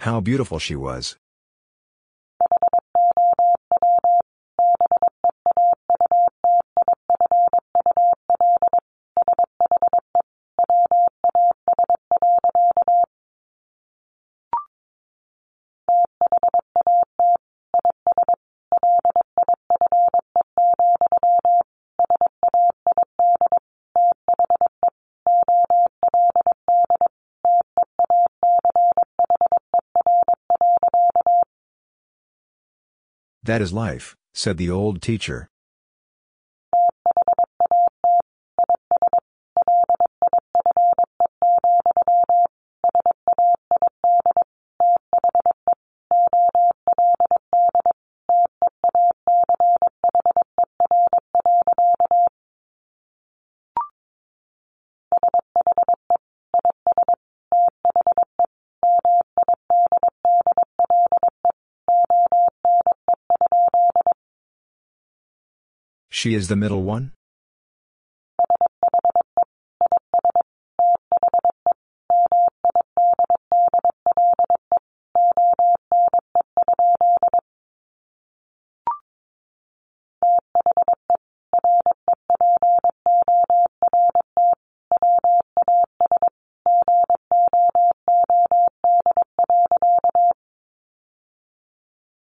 How beautiful she was. That is life, said the old teacher. She is the middle one?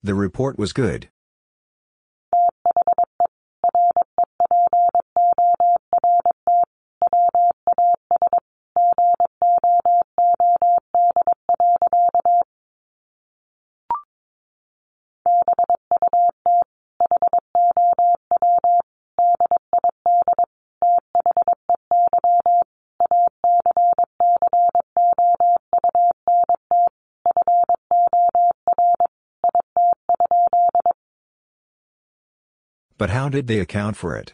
The report was good. How did they account for it?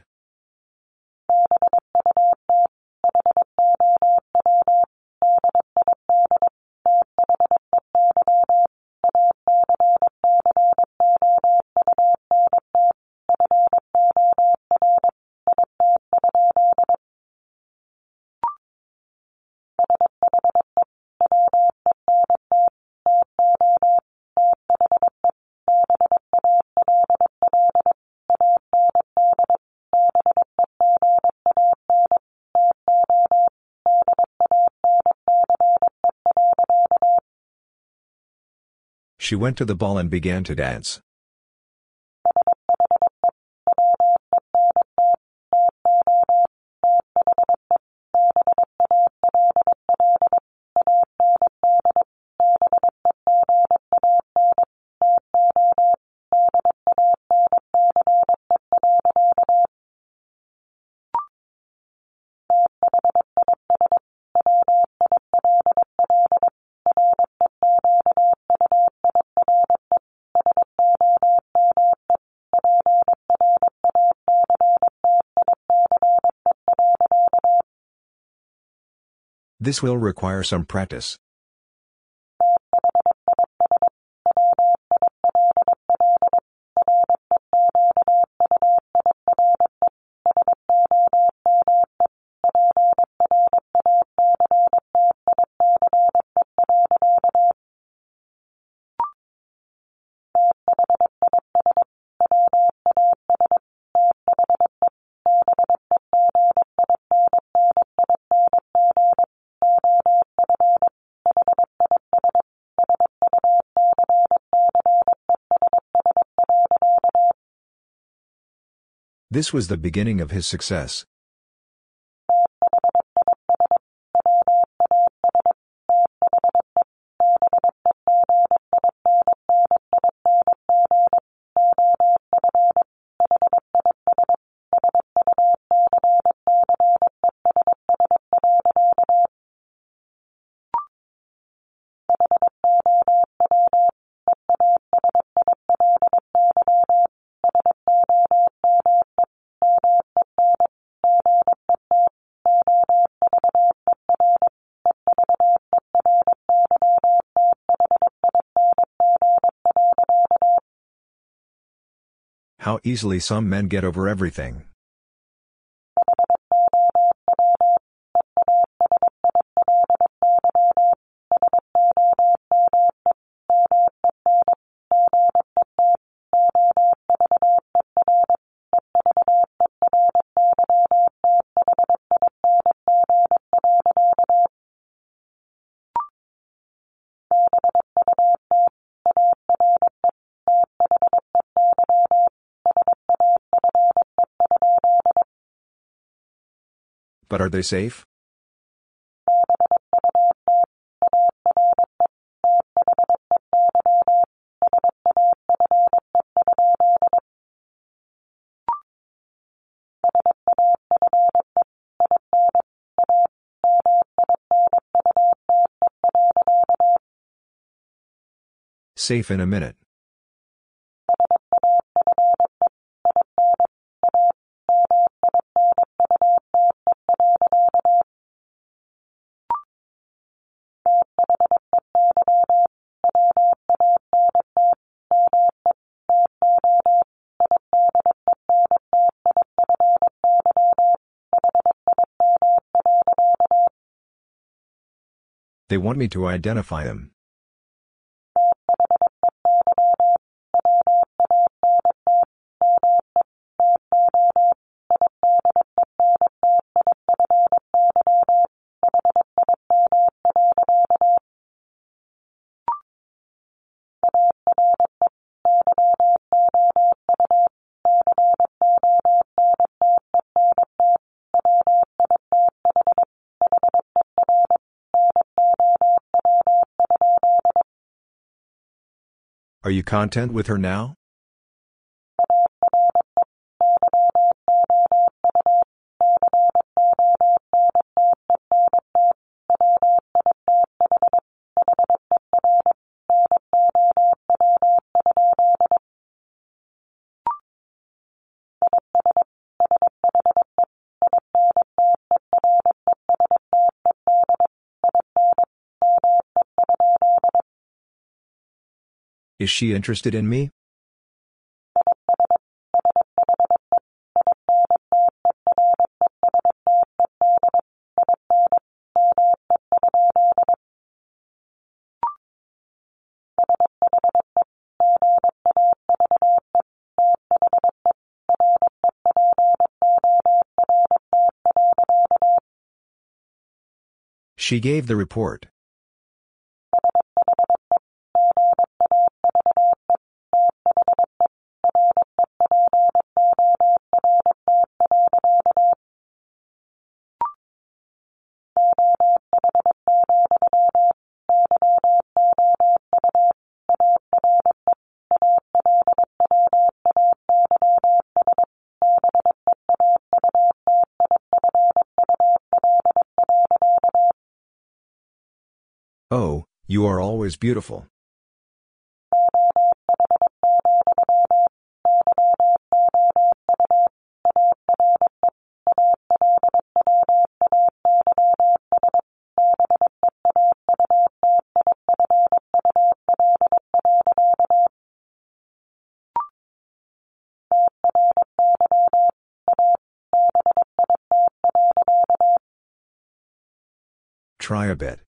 She went to the ball and began to dance. This will require some practice. This was the beginning of his success. Easily some men get over everything. But are they safe? Safe in a minute. They want me to identify them. You content with her now? Is she interested in me? She gave the report. Beautiful. Try a bit.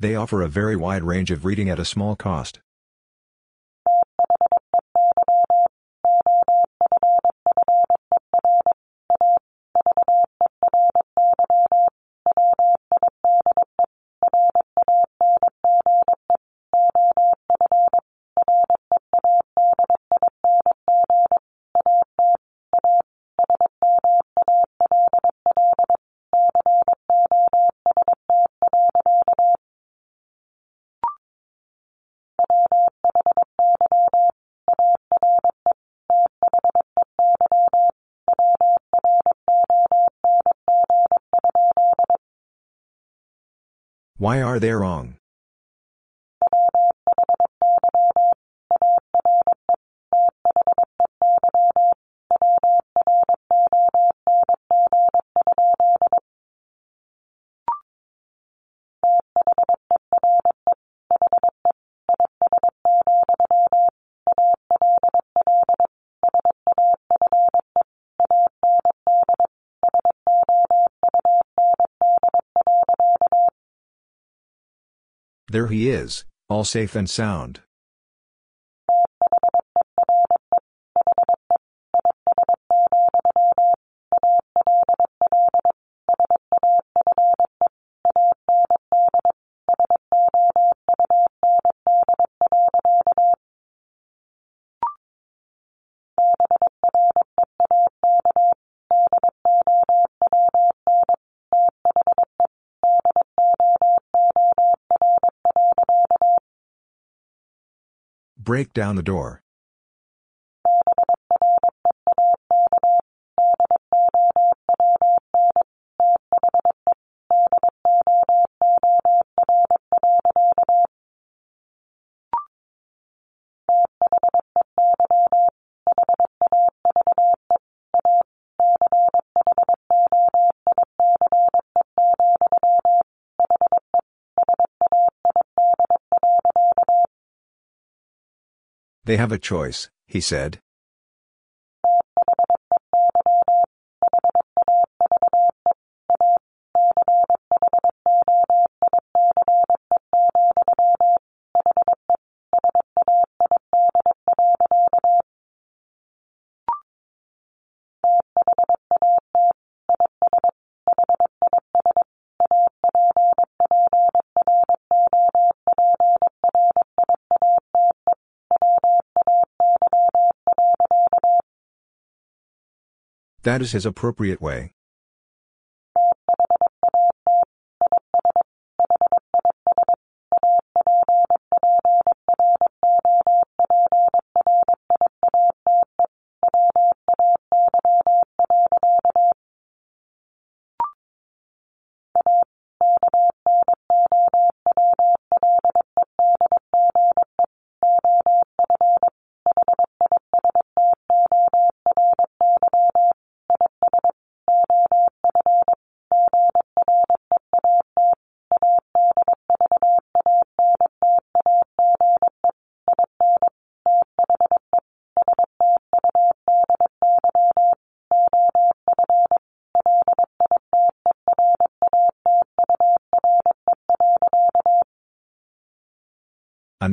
They offer a very wide range of reading at a small cost. Why are they wrong? There he is, all safe and sound. Break down the door. They have a choice, he said. That is his appropriate way.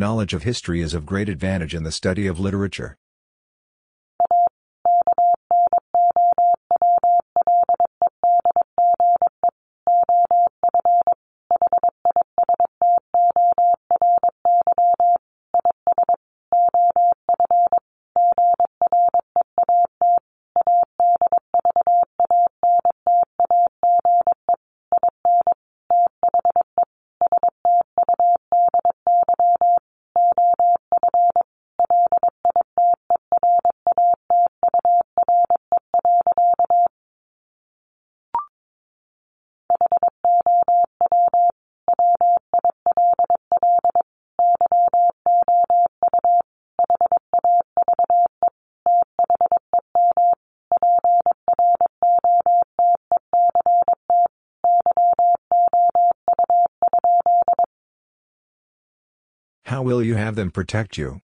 Knowledge of history is of great advantage in the study of literature. Will you have them protect you?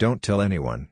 Don't tell anyone.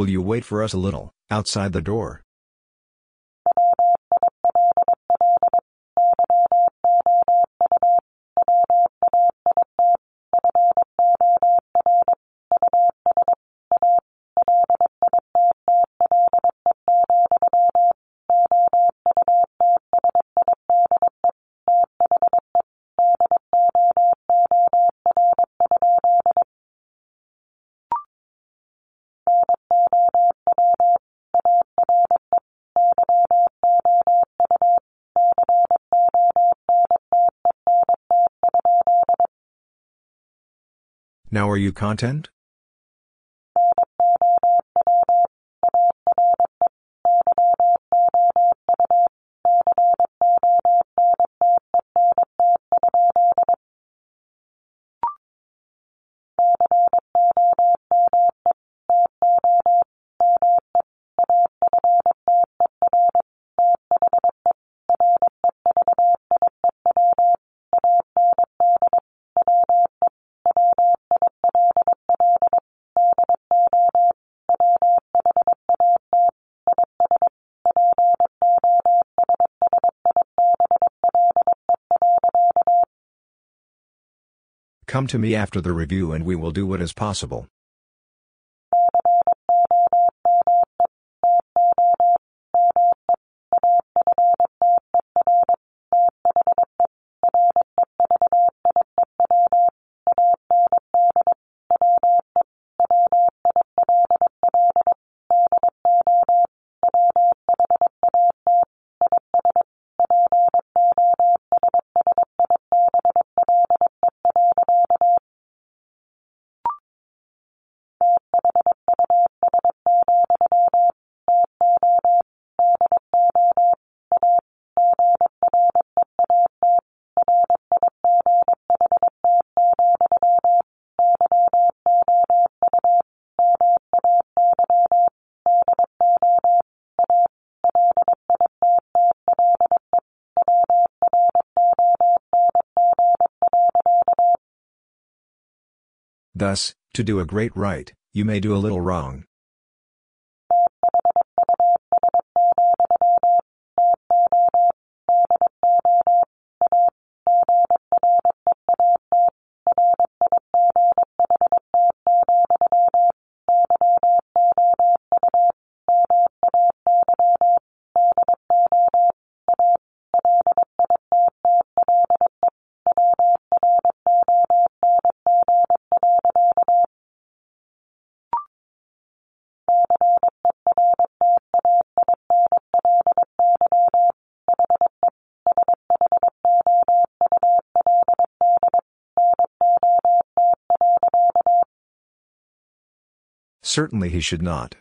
Will you wait for us a little, outside the door? Now are you content? Come to me after the review and we will do what is possible. Thus, to do a great right, you may do a little wrong. Certainly he should not.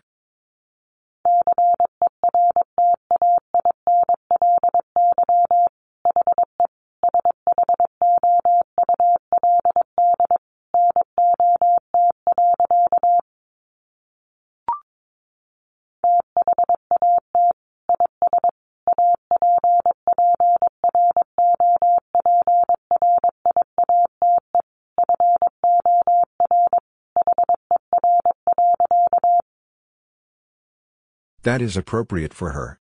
That is appropriate for her.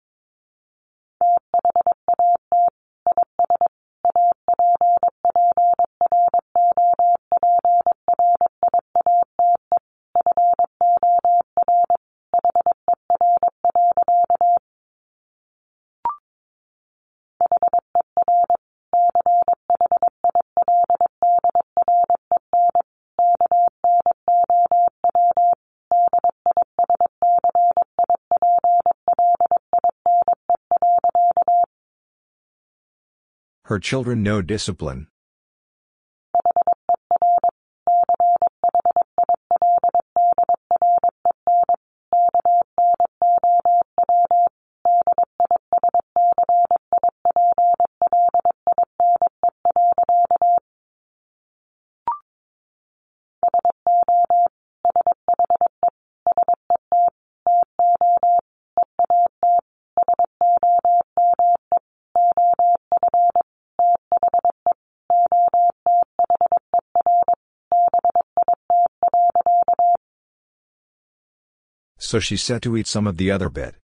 Children no discipline. So she set to eat some of the other bit.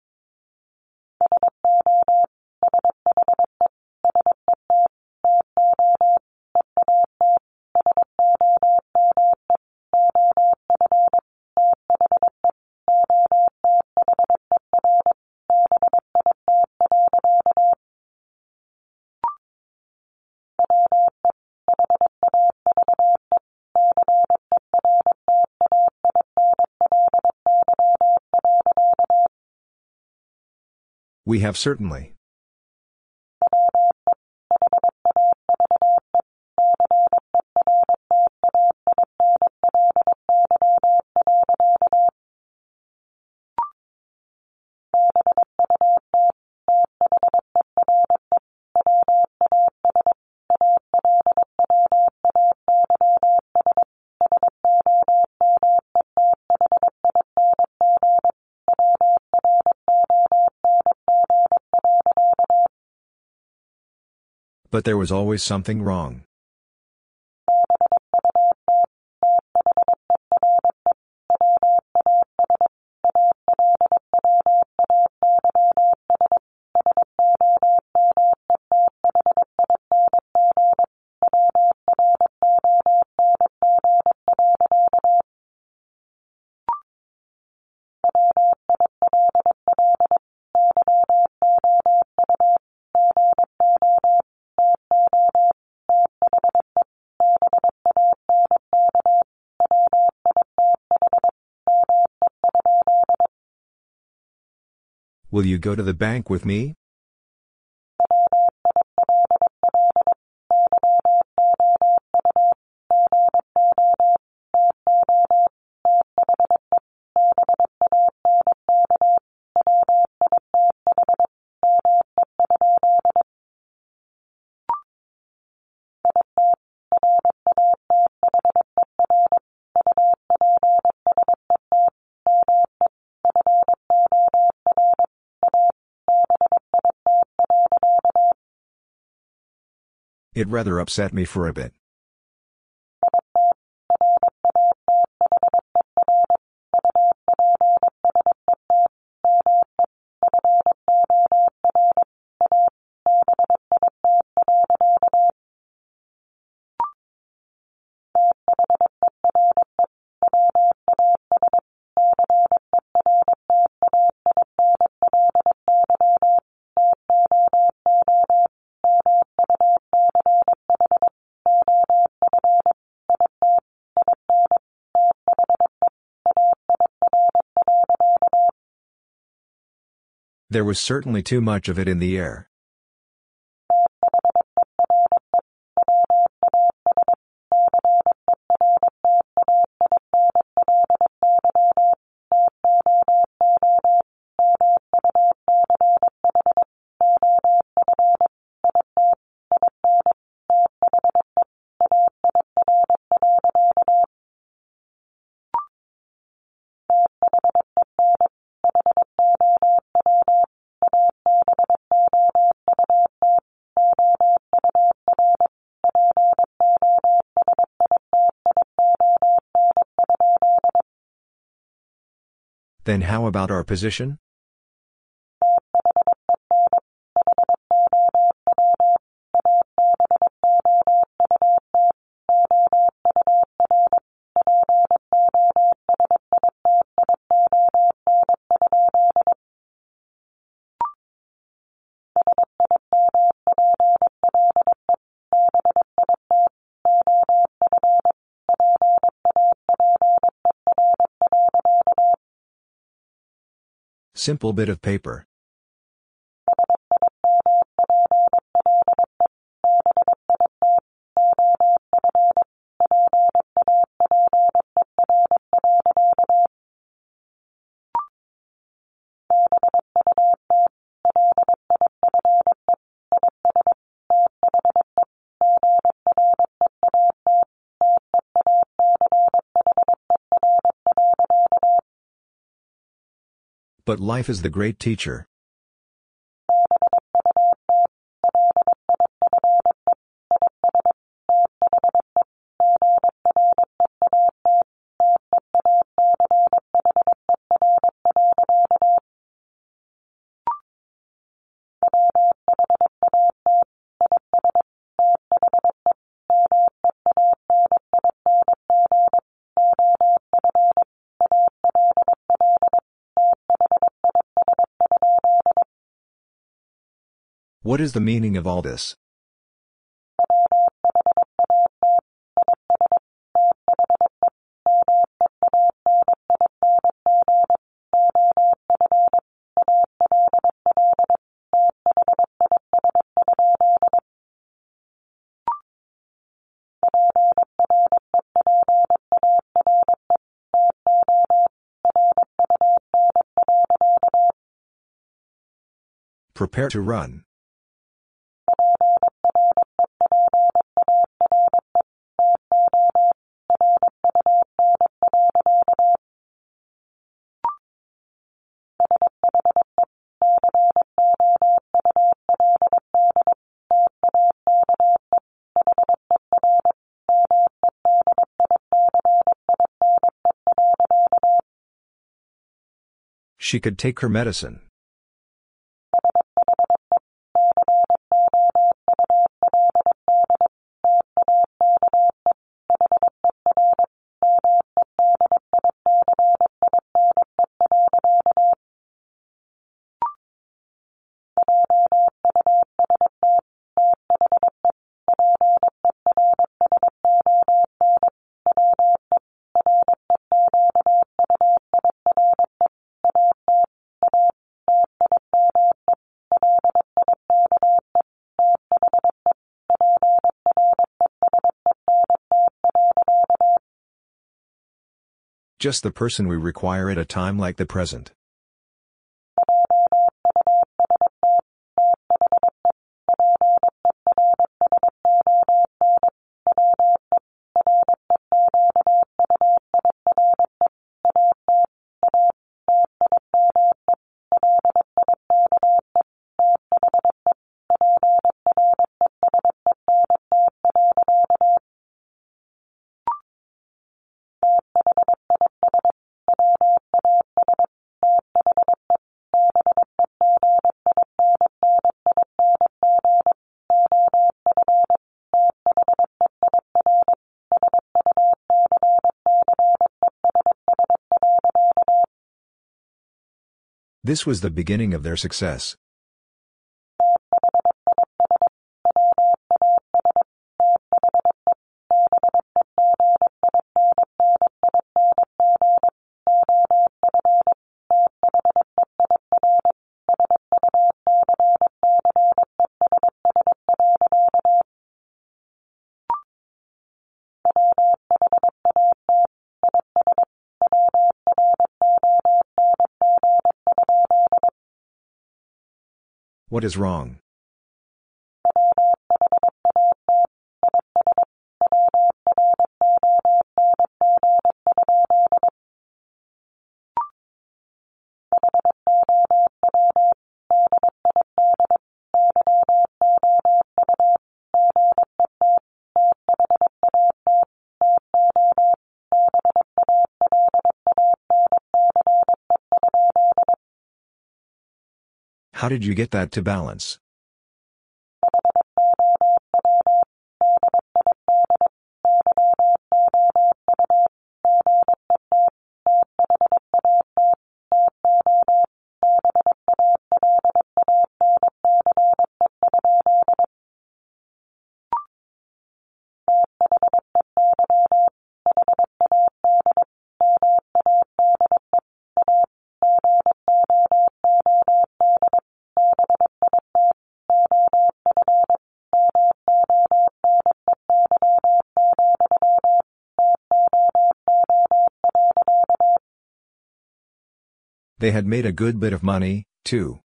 We have certainly. But there was always something wrong. Will you go to the bank with me? It rather upset me for a bit. There was certainly too much of it in the air. Then how about our position? Simple bit of paper. But life is the great teacher. What is the meaning of all this? Prepare to run. She could take her medicine. Just the person we require at a time like the present. This was the beginning of their success. What is wrong? How did you get that to balance? They had made a good bit of money, too.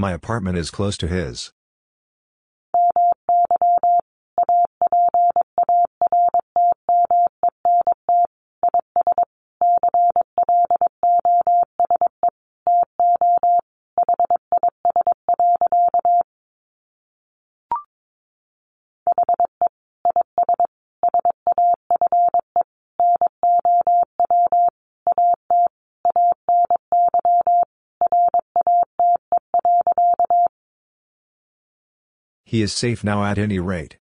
My apartment is close to his. He is safe now at any rate.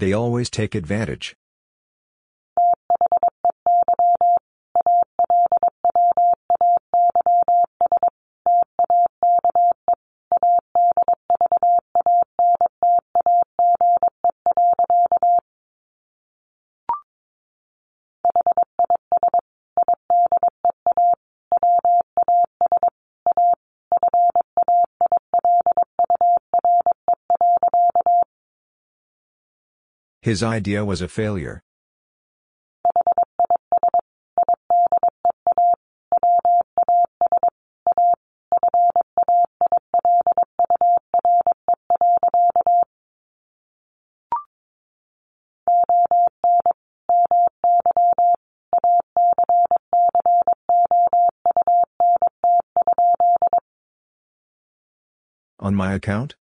They always take advantage. His idea was a failure. On my account?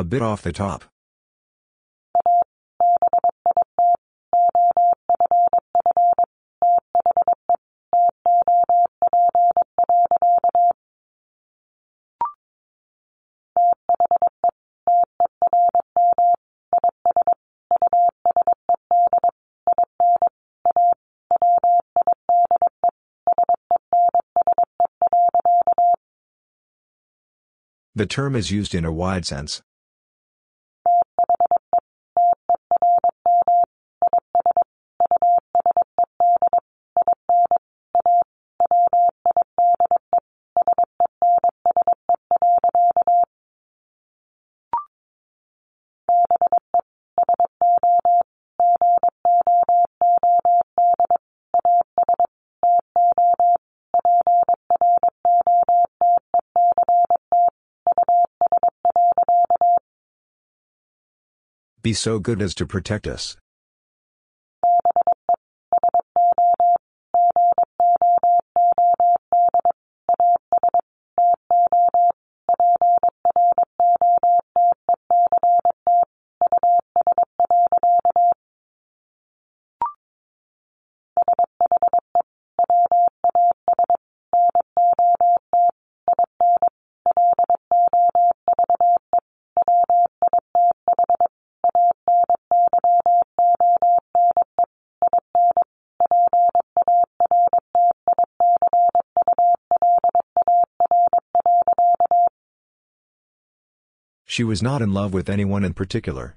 A bit off the top. The term is used in a wide sense. Be so good as to protect us. She was not in love with anyone in particular.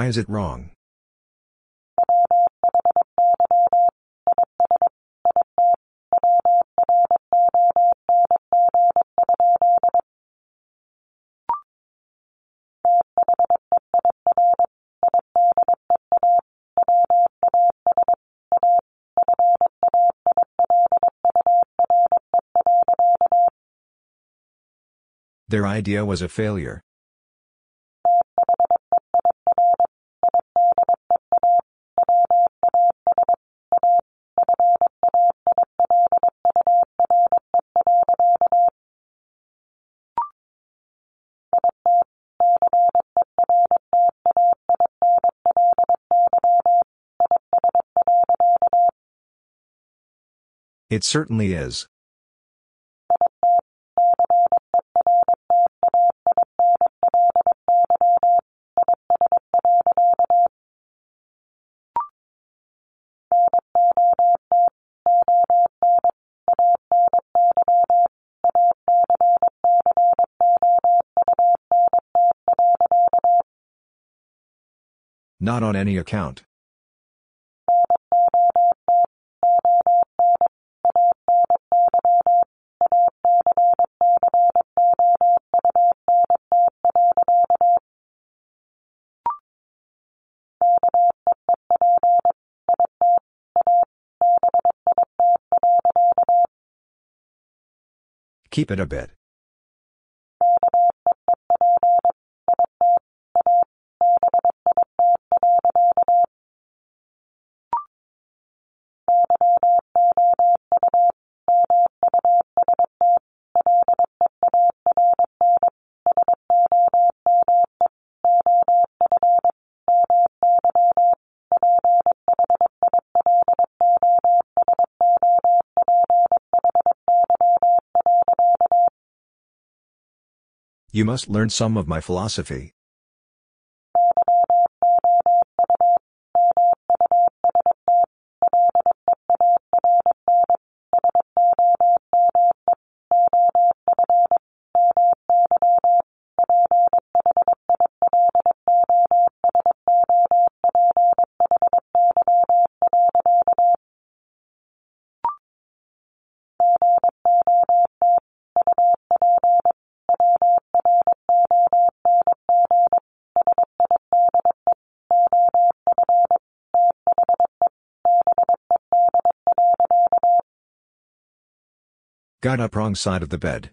Why is it wrong? Their idea was a failure. It certainly is. Not on any account. Keep it a bit. You must learn some of my philosophy. Got up wrong side of the bed.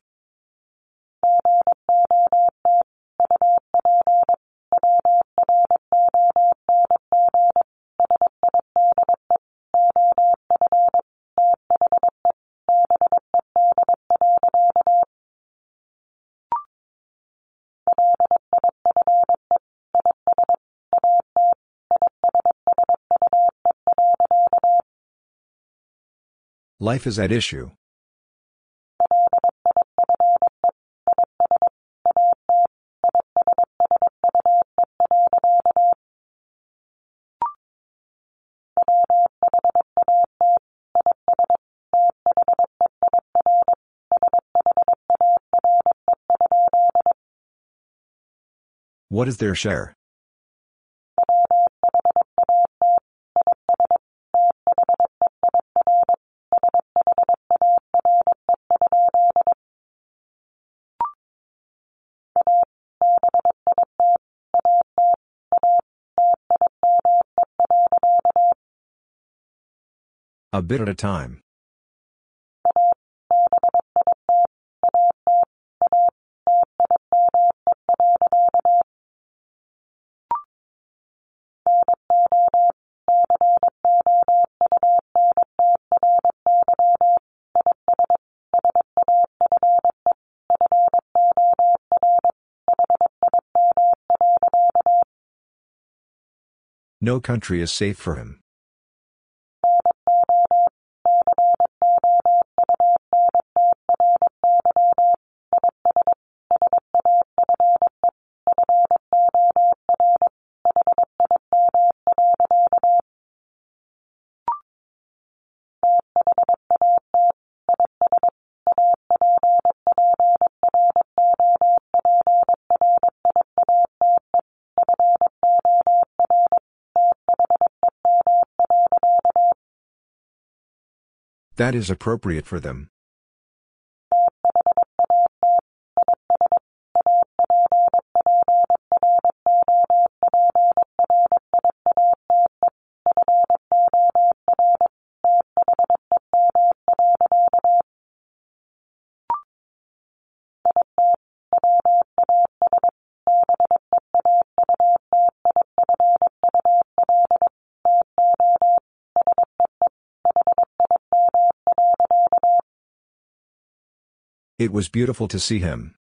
Life is at issue. What is their share? A bit at a time. No country is safe for him. That is appropriate for them. It was beautiful to see him.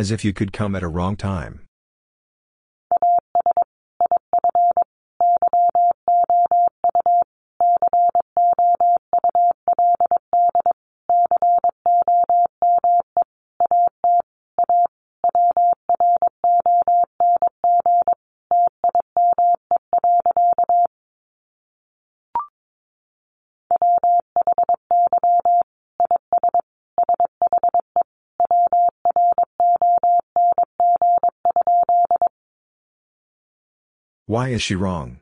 As if you could come at a wrong time. Why is she wrong?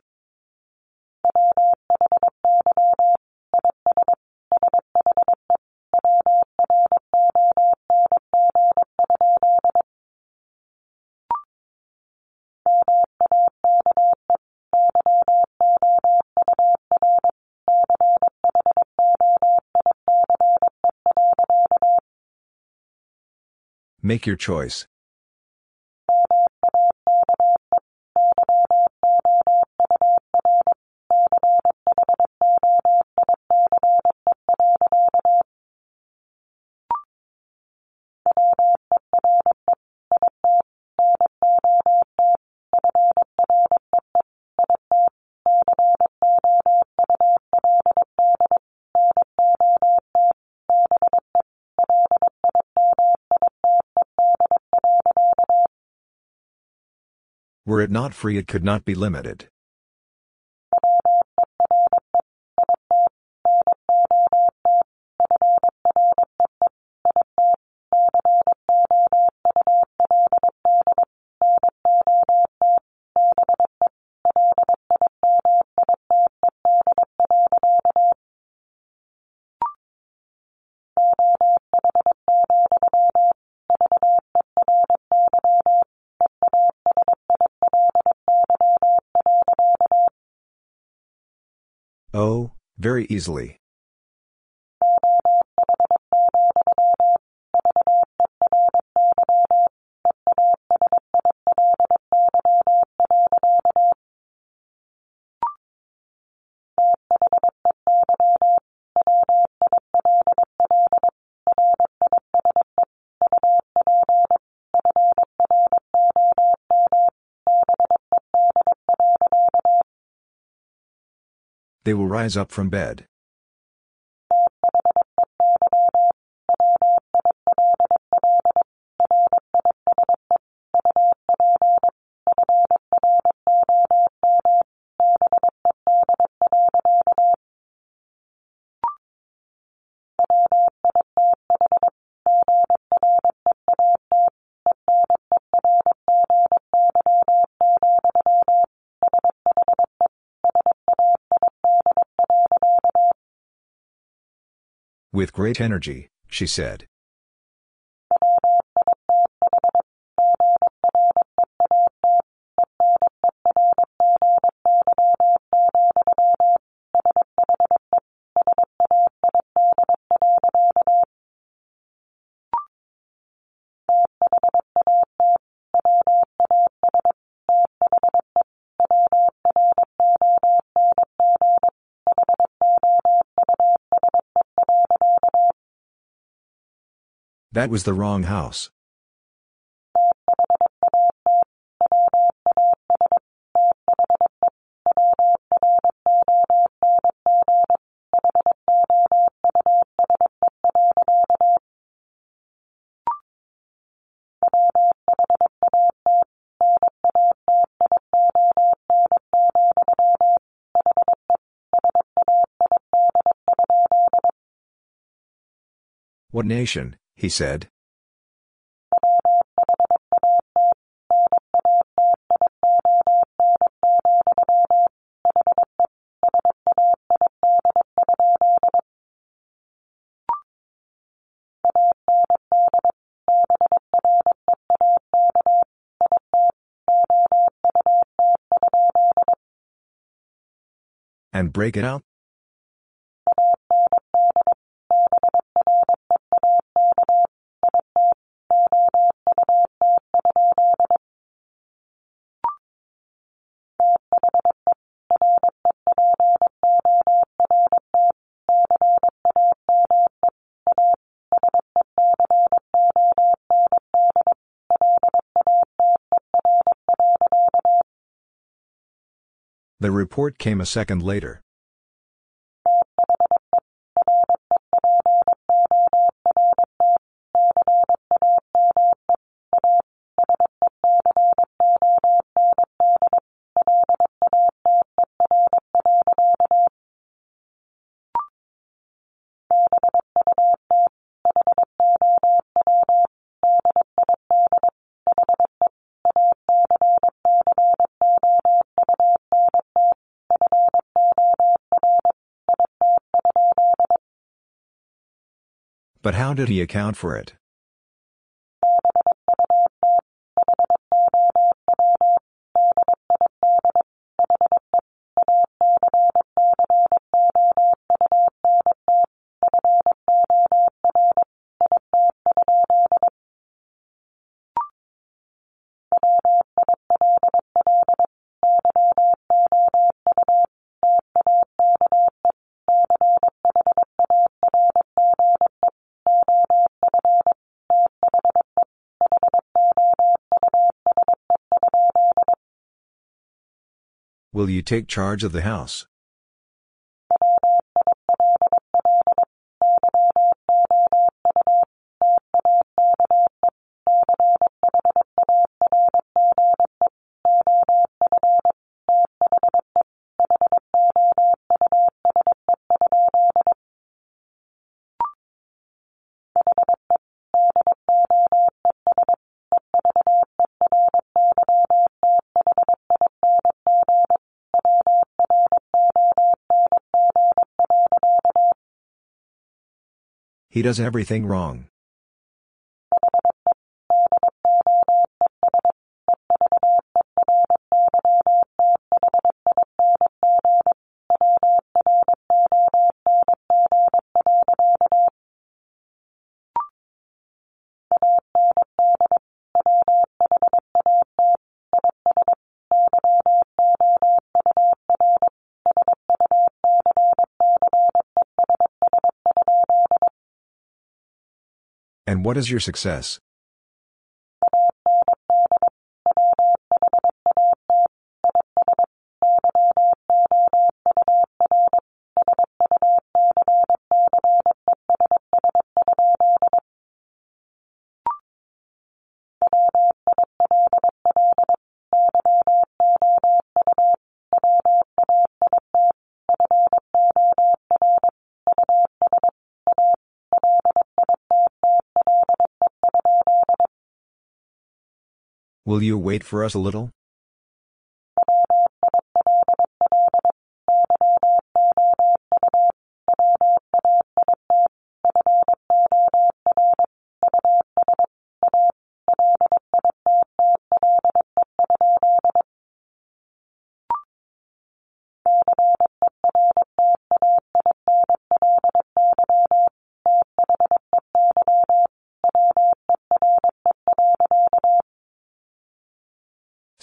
Make your choice. Were it not free it could not be limited. Easily. They will rise up from bed. With great energy, she said. That was the wrong house. What nation, he said. And break it out? The report came a second later. But how did he account for it? Will you take charge of the house? He does everything wrong. What is your success? Will you wait for us a little?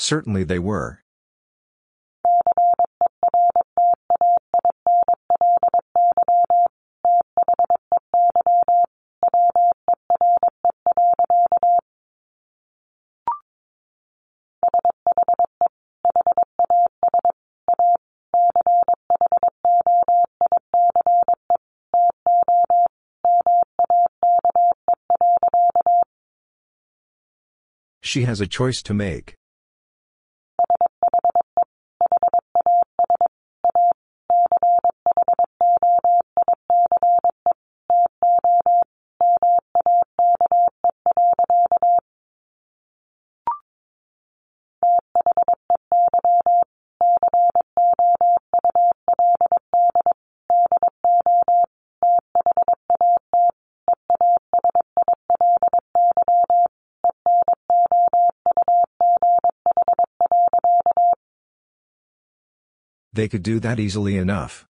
Certainly they were. She has a choice to make. They could do that easily enough.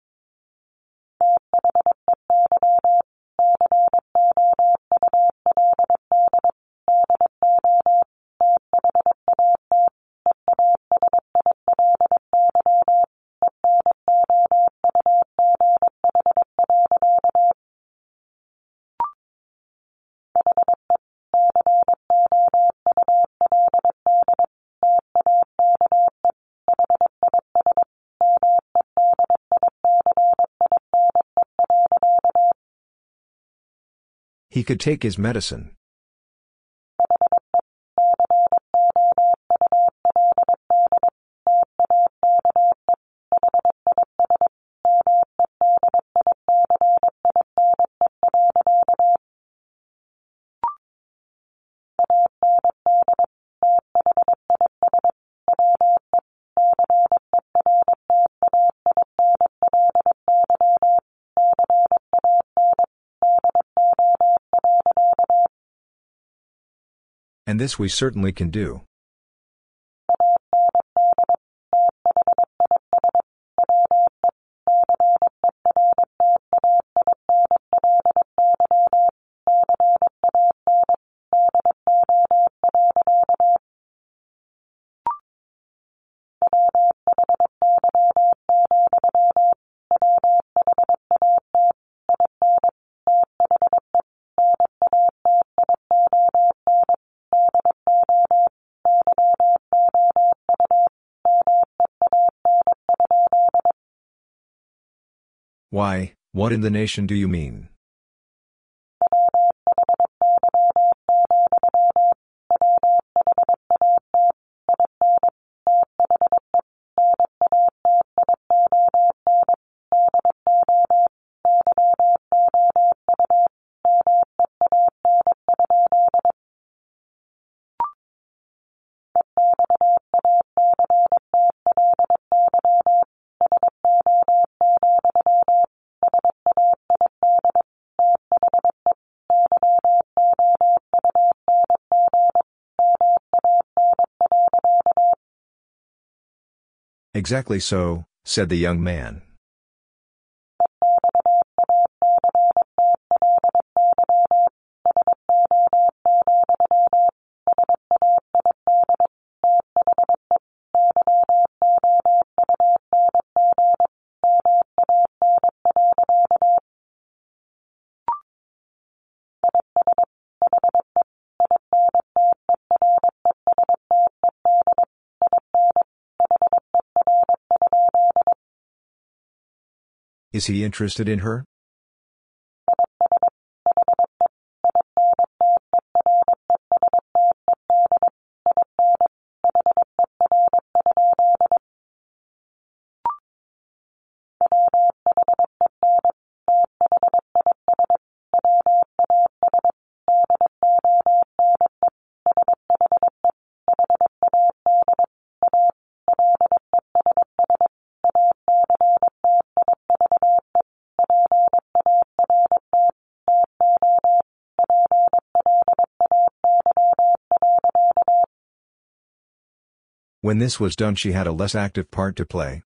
Could take his medicine. And this we certainly can do. Why, what in the nation do you mean? Exactly so, said the young man. Is he interested in her? When this was done she had a less active part to play.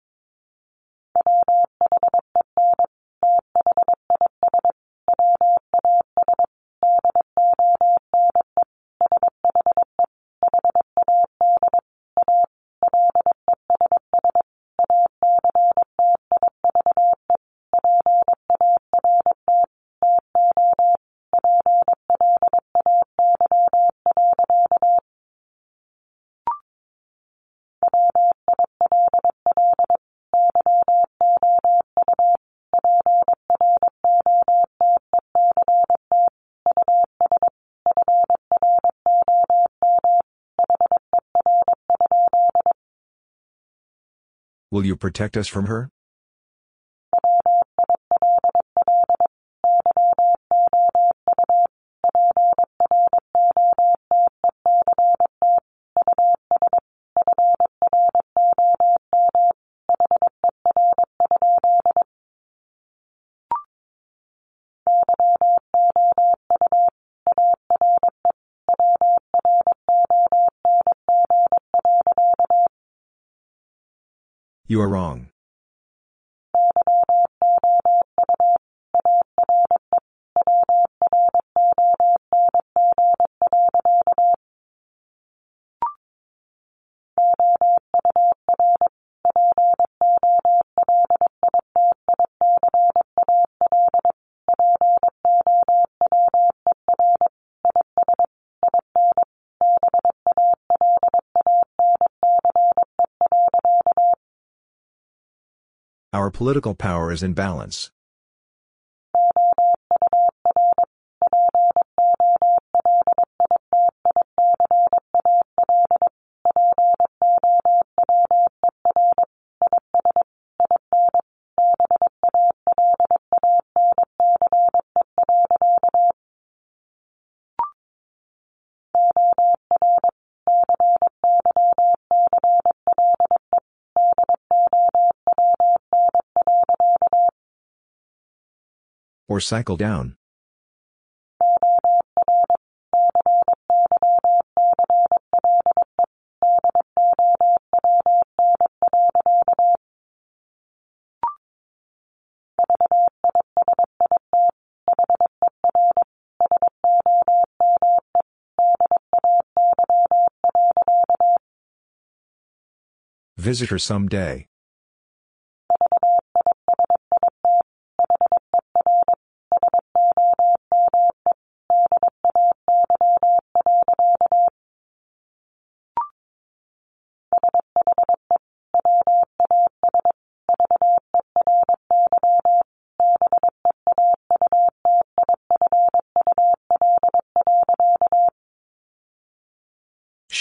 Will you protect us from her? Political power is in balance. or cycle down. Visit her someday.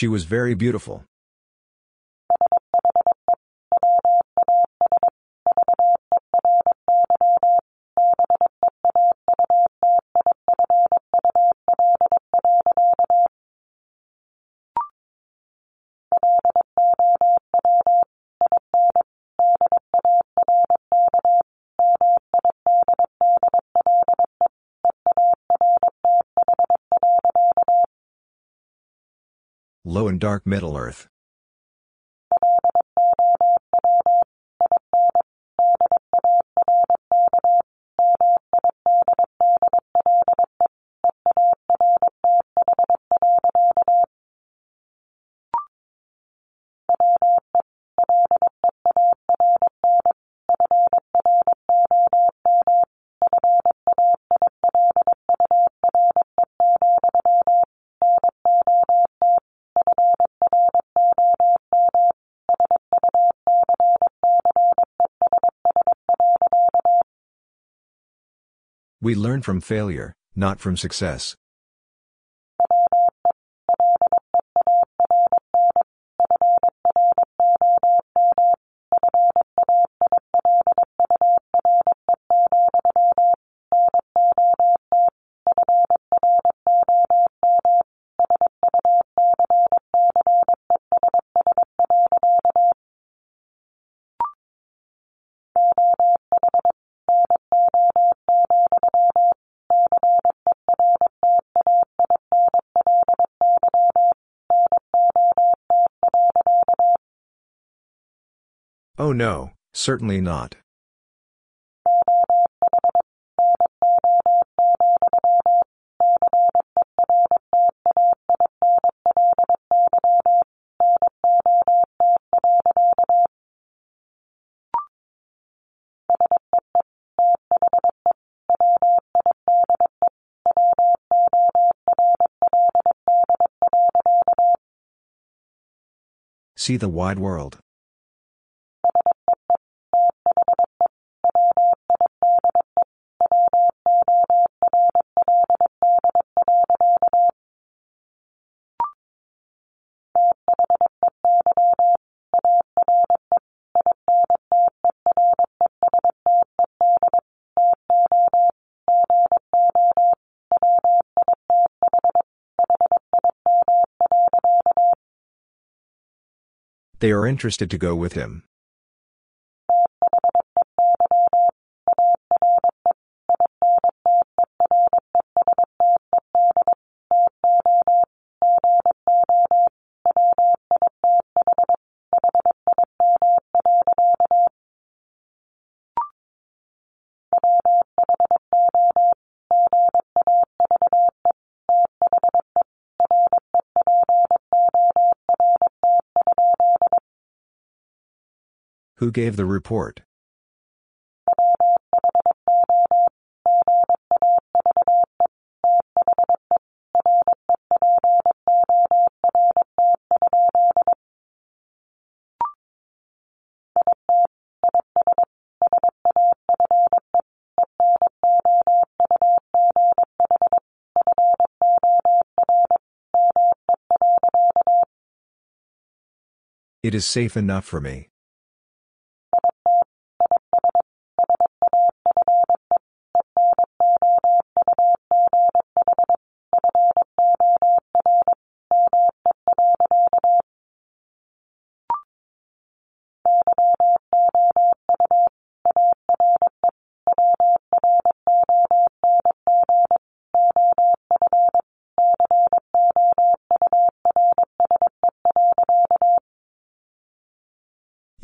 She was very beautiful. Dark Middle We learn from failure, not from success. No, certainly not. See the wide world. They are interested to go with him. Who gave the report? It is safe enough for me.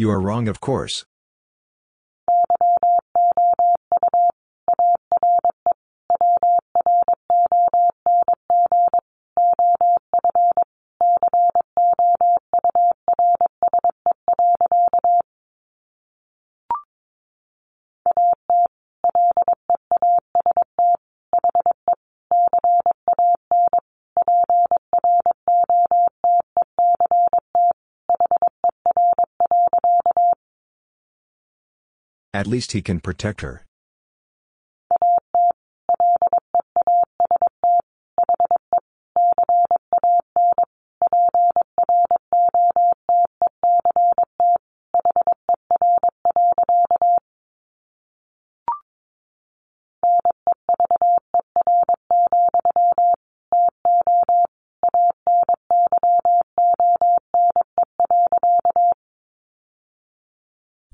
You are wrong of course. Least he can protect her.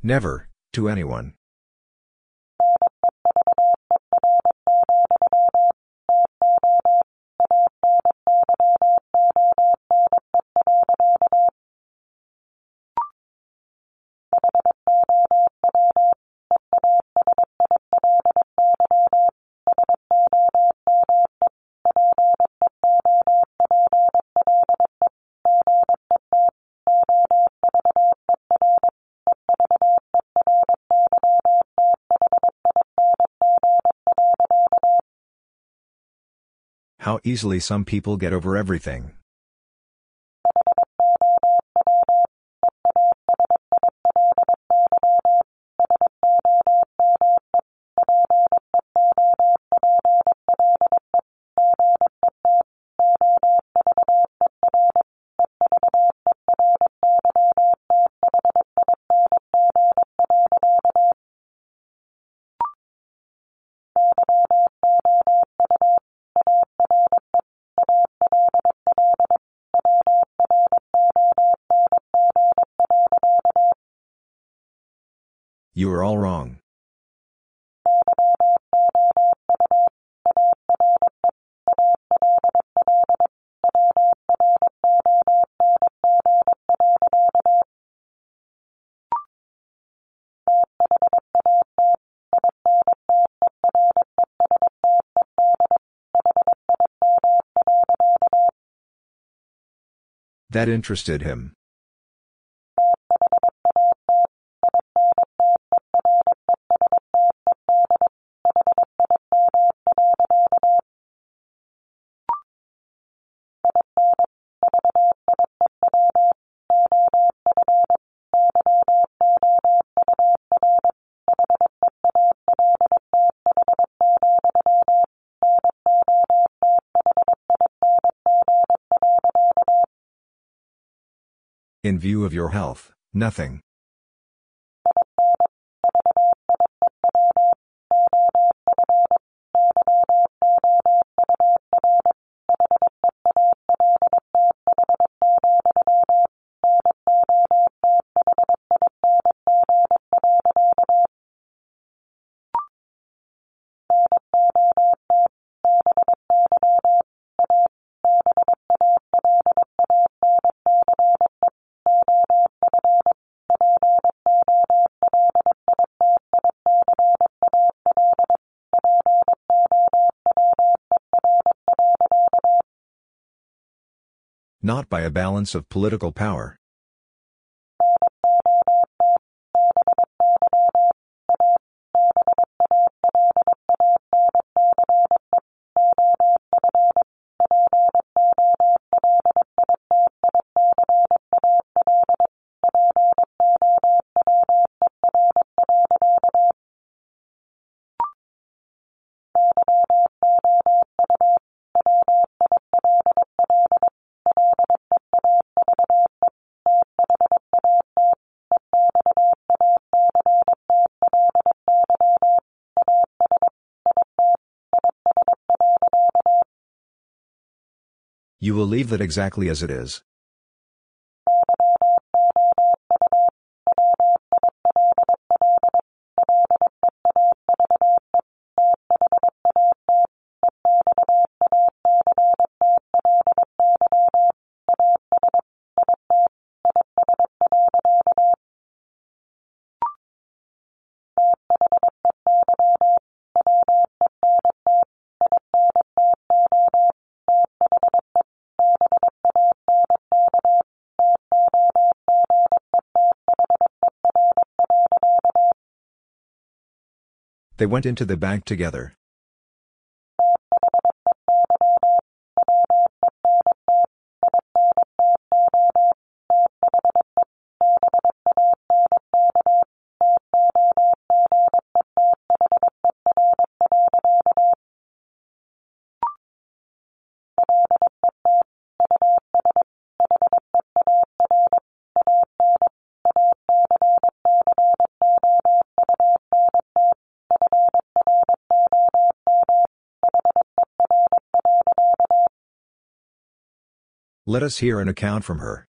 Never, to anyone. Easily some people get over everything. Wrong. That interested him. View of your health, nothing. By a balance of political power. You will leave that exactly as it is. They went into the bank together. Let us hear an account from her.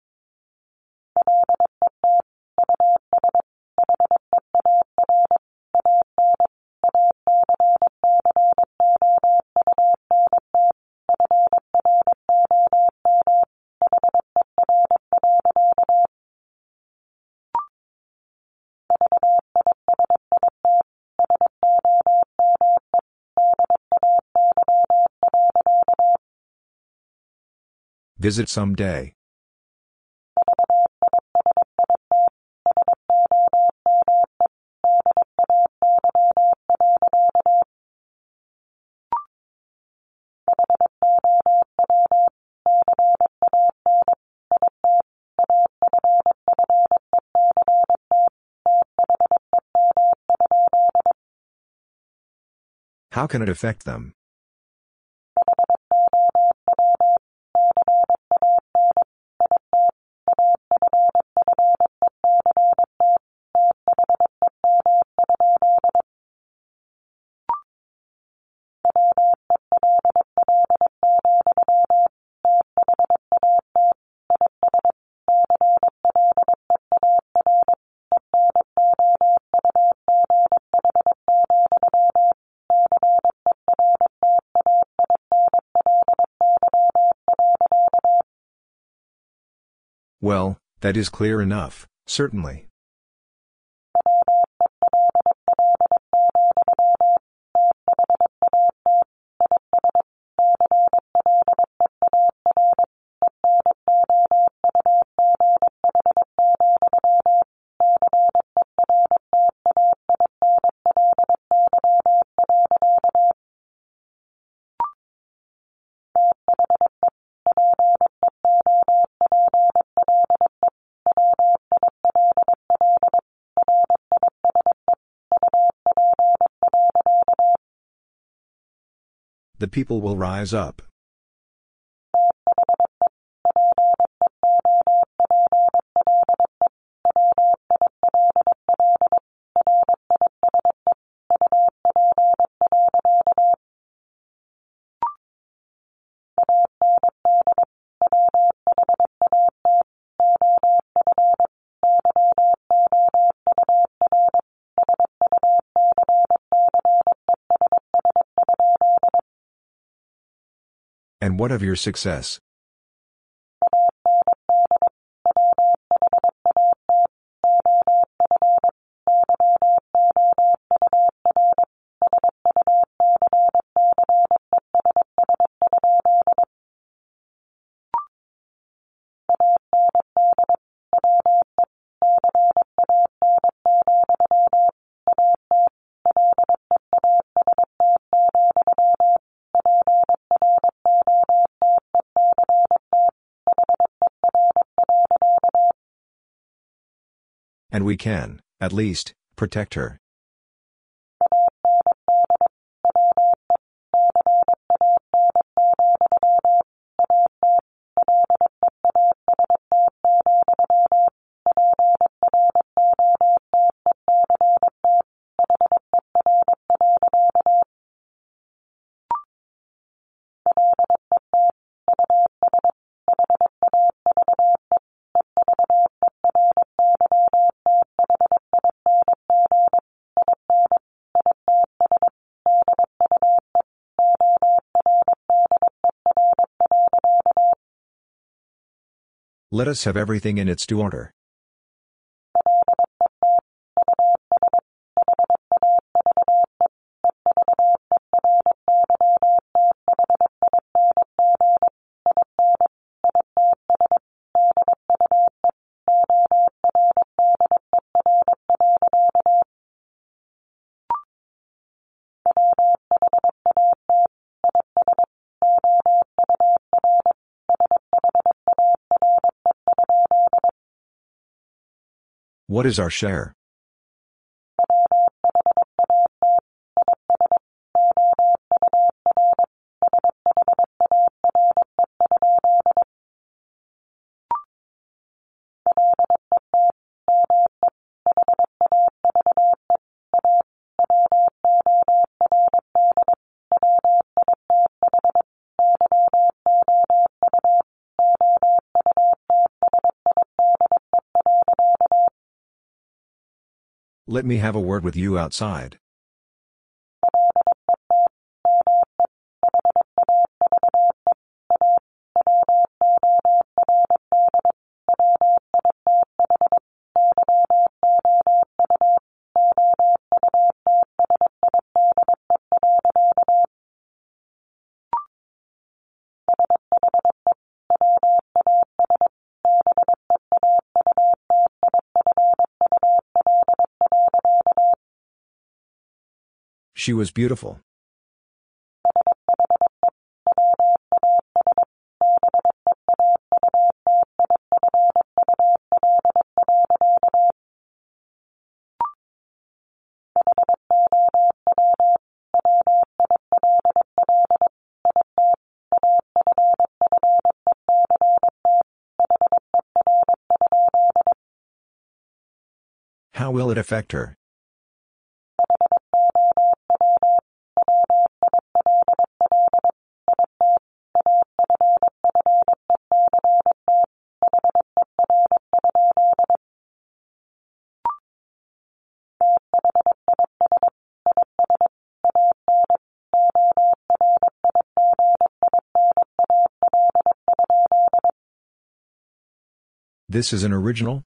Visit some day. How can it affect them? That is clear enough, certainly. The people will rise up. What of your success? And we can, at least, protect her. Let us have everything in its due order. What is our share? Let me have a word with you outside. She was beautiful. How will it affect her? This is an original?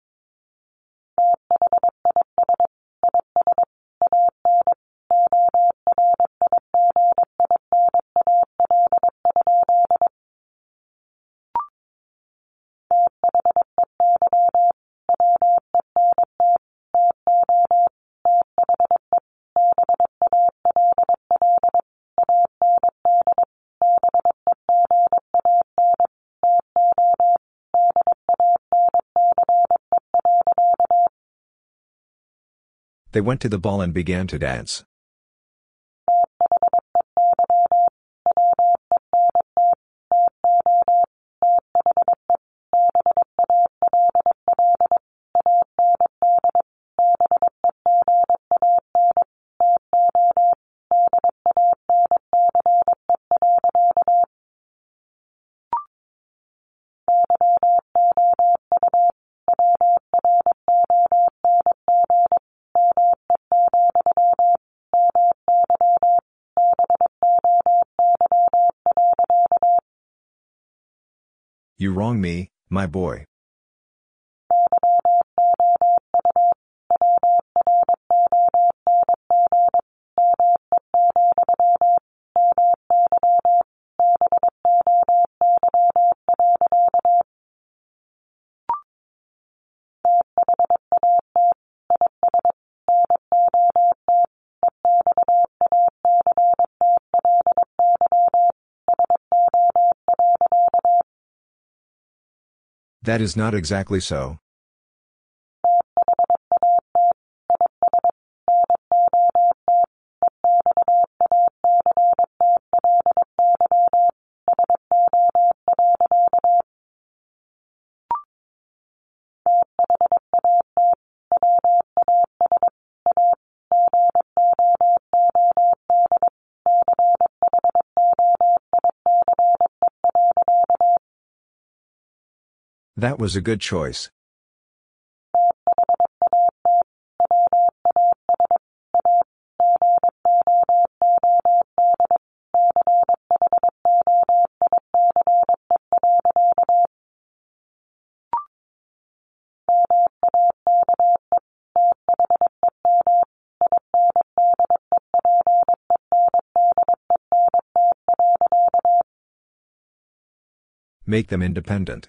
They went to the ball and began to dance. Wrong me, my boy. That is not exactly so. That was a good choice. Make them independent.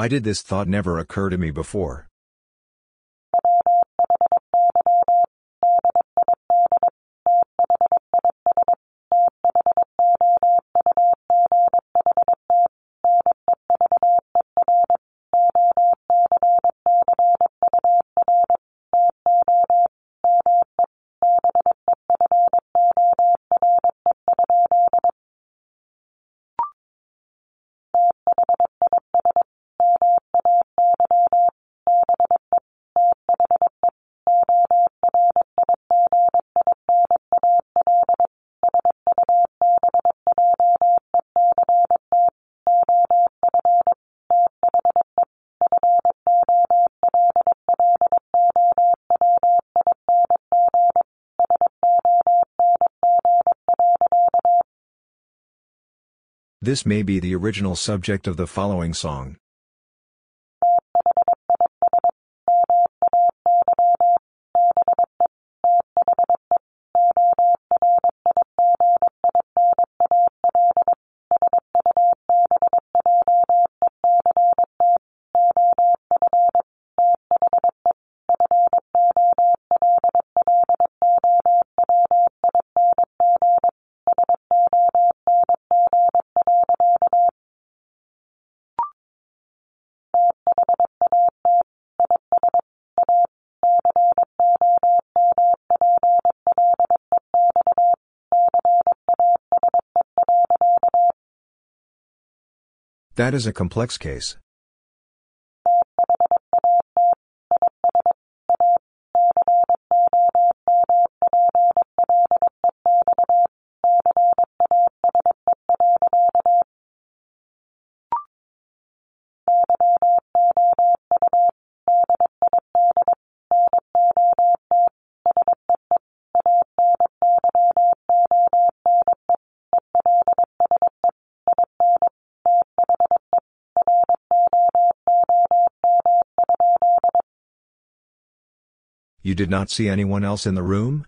Why did this thought never occur to me before? This may be the original subject of the following song. That is a complex case. You did not see anyone else in the room?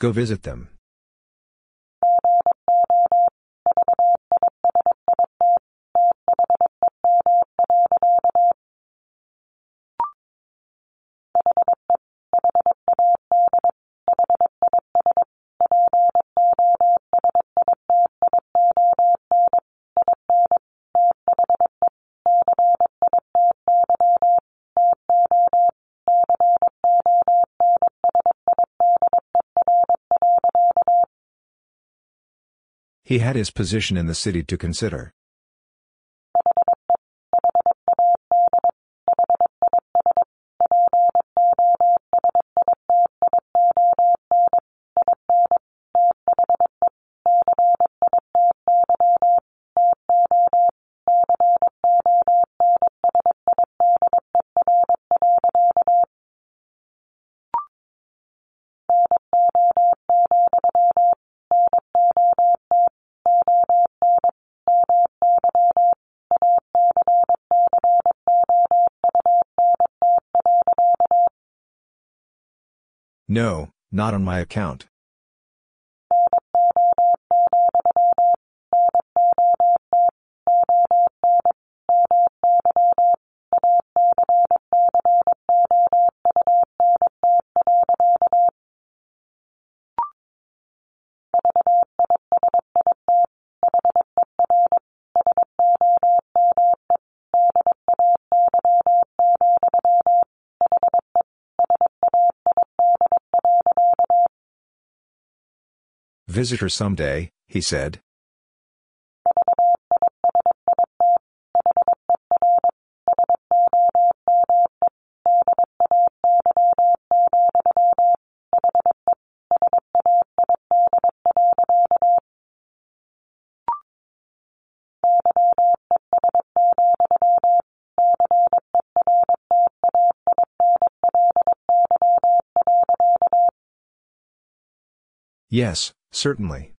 Go visit them. He had his position in the city to consider. No, not on my account. Visit her someday, he said. Yes, certainly.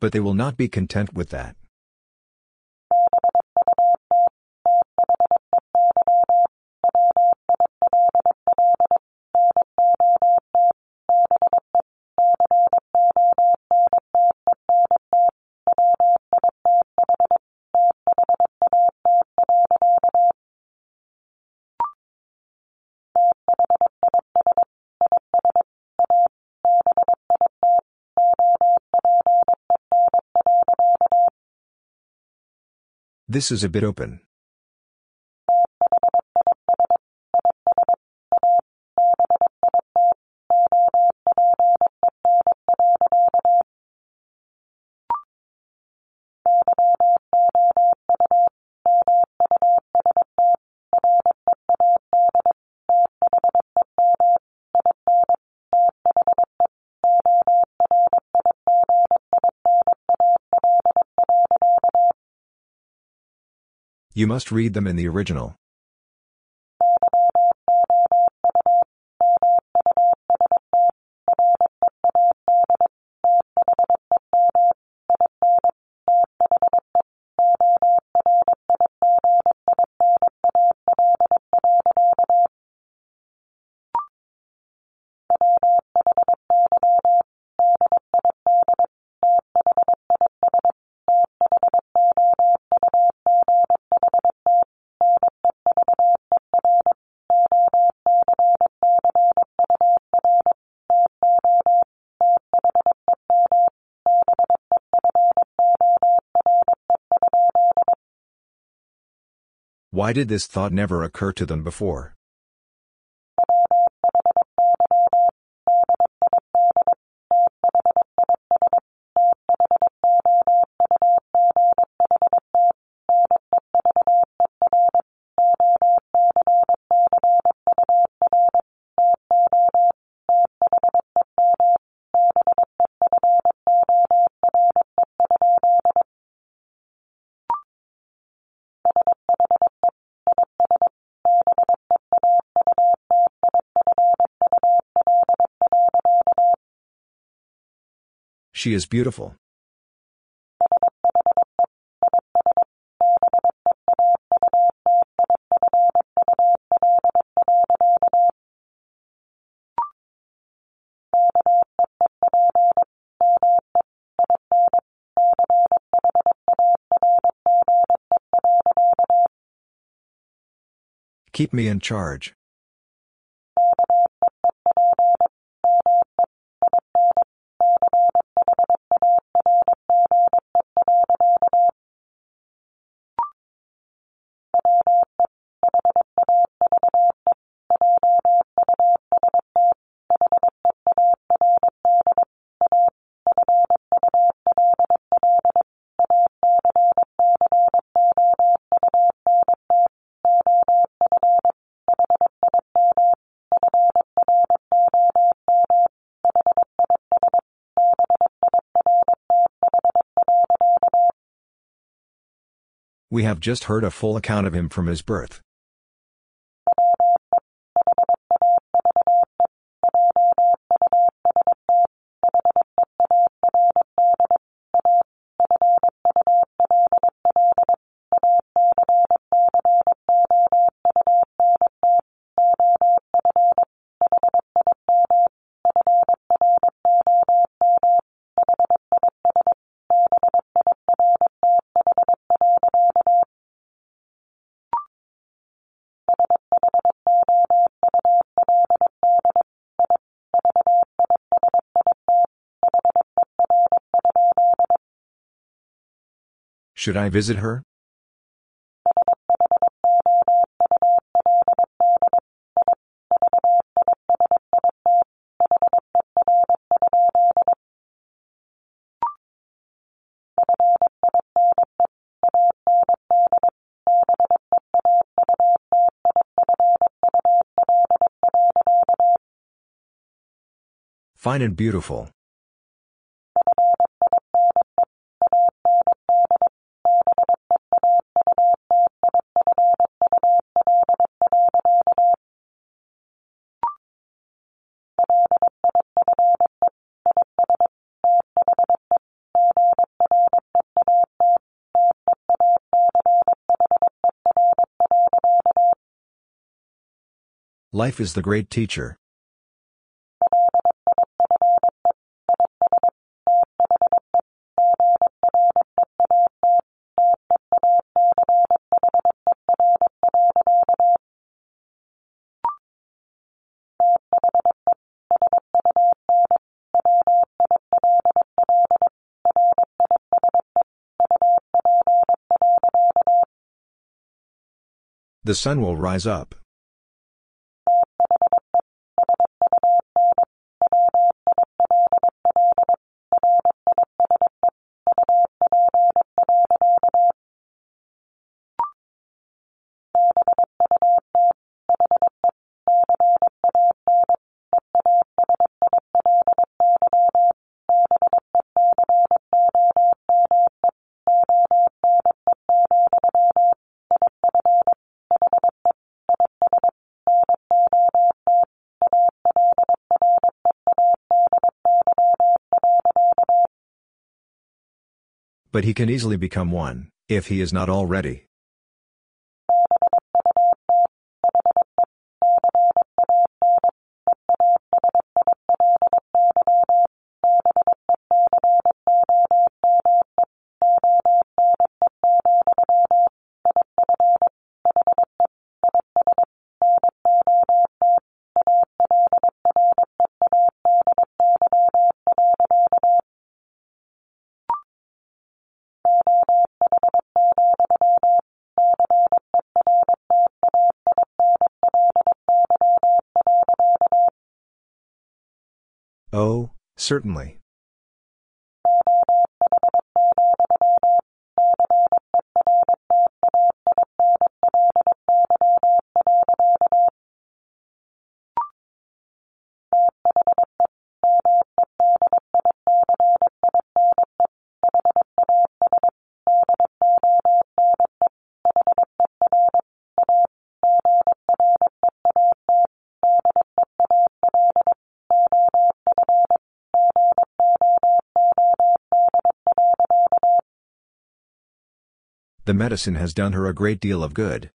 But they will not be content with that. This is a bit open. You must read them in the original. Why did this thought never occur to them before? She is beautiful. Keep me in charge. We have just heard a full account of him from his birth. Should I visit her? Fine and beautiful. Life is the great teacher. The sun will rise up. But he can easily become one, if he is not already. Certainly. Medicine has done her a great deal of good.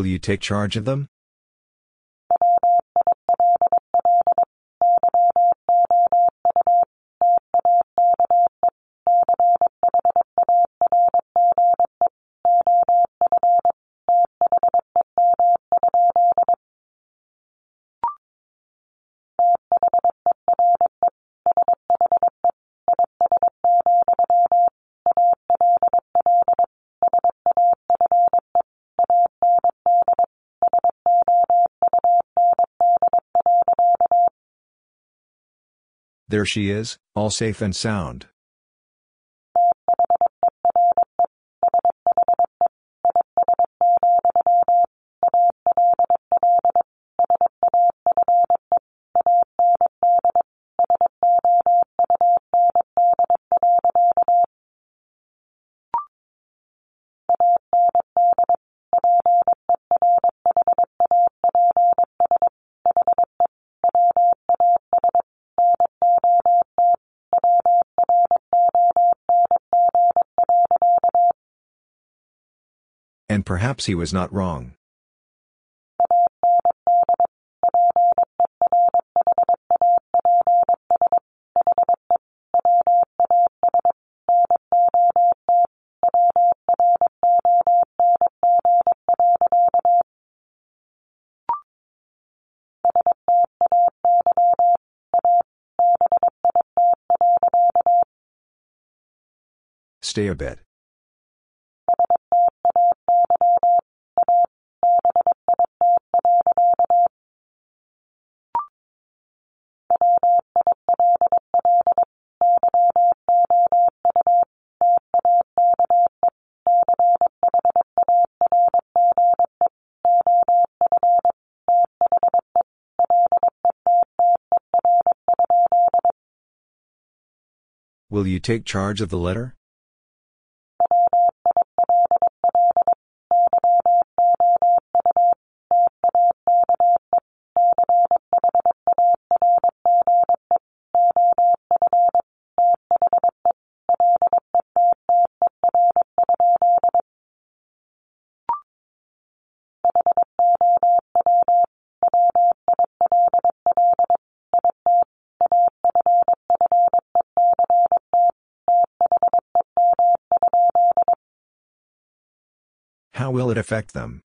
Will you take charge of them? There she is, all safe and sound. Perhaps he was not wrong. Stay a bit. Will you take charge of the letter? How will it affect them?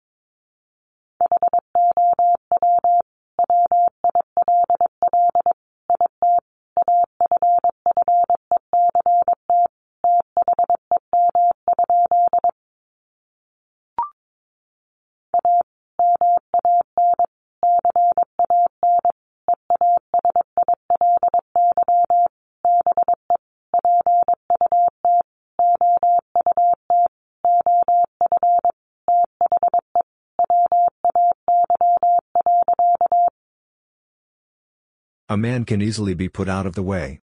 A man can easily be put out of the way.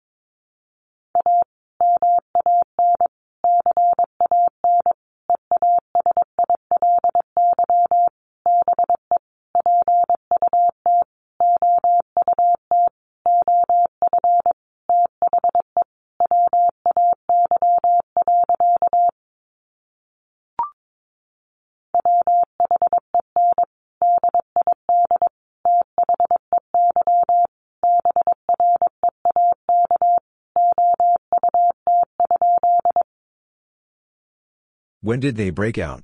When did they break out?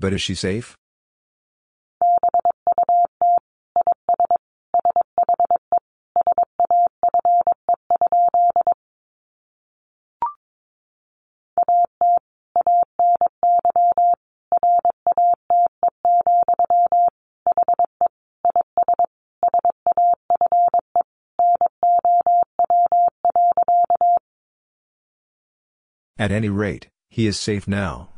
But is she safe? Any rate, he is safe now.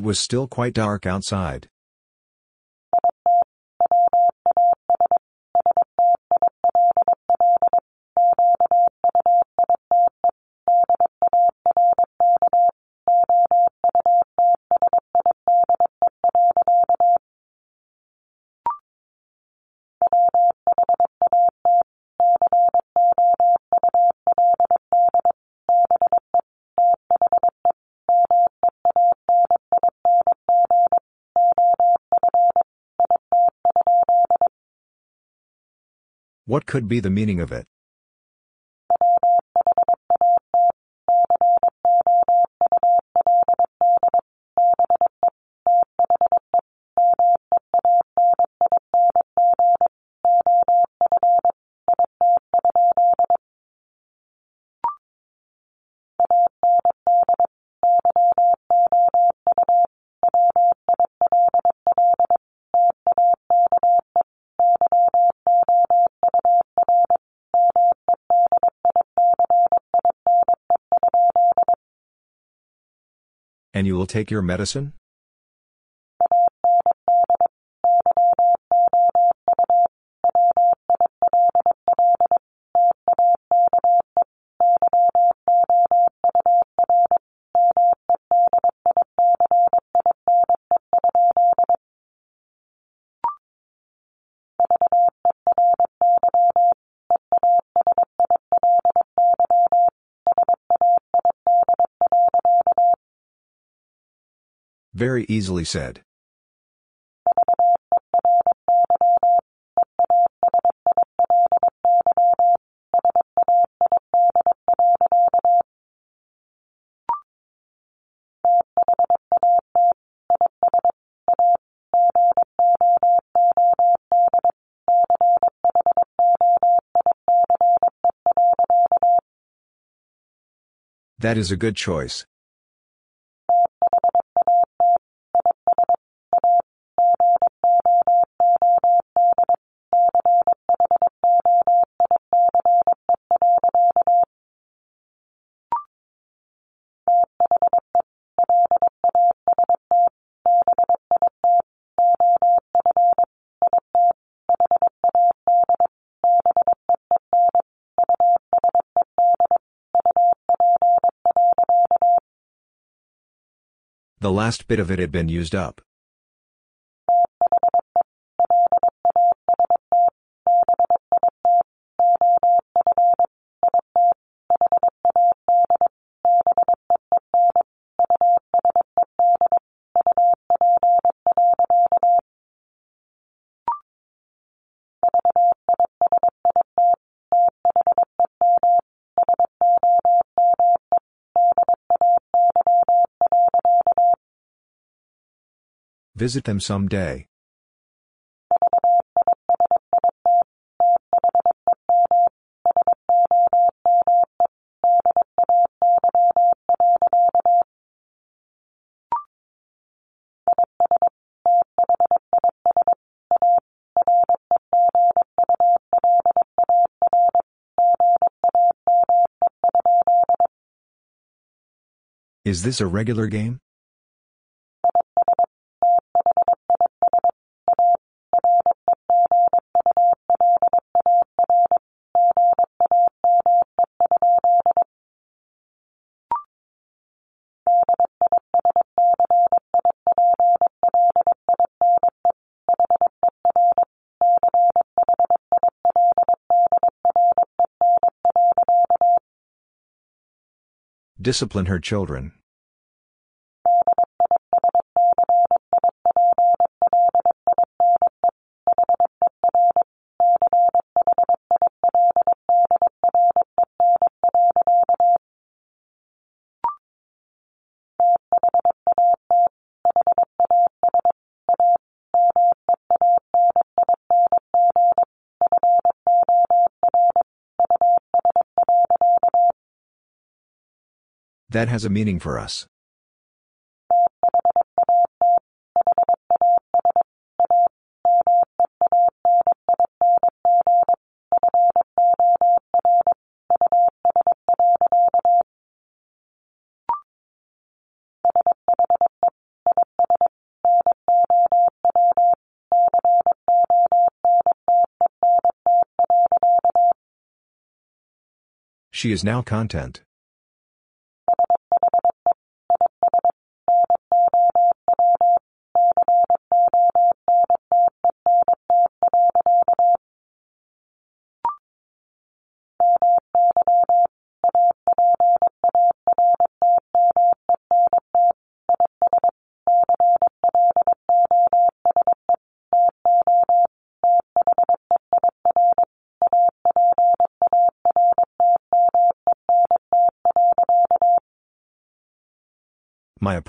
It was still quite dark outside. What could be the meaning of it? Take your medicine? Very easily said. That is a good choice. The last bit of it had been used up. Visit them someday. Is this a regular game? Discipline her children. That has a meaning for us. She is now content.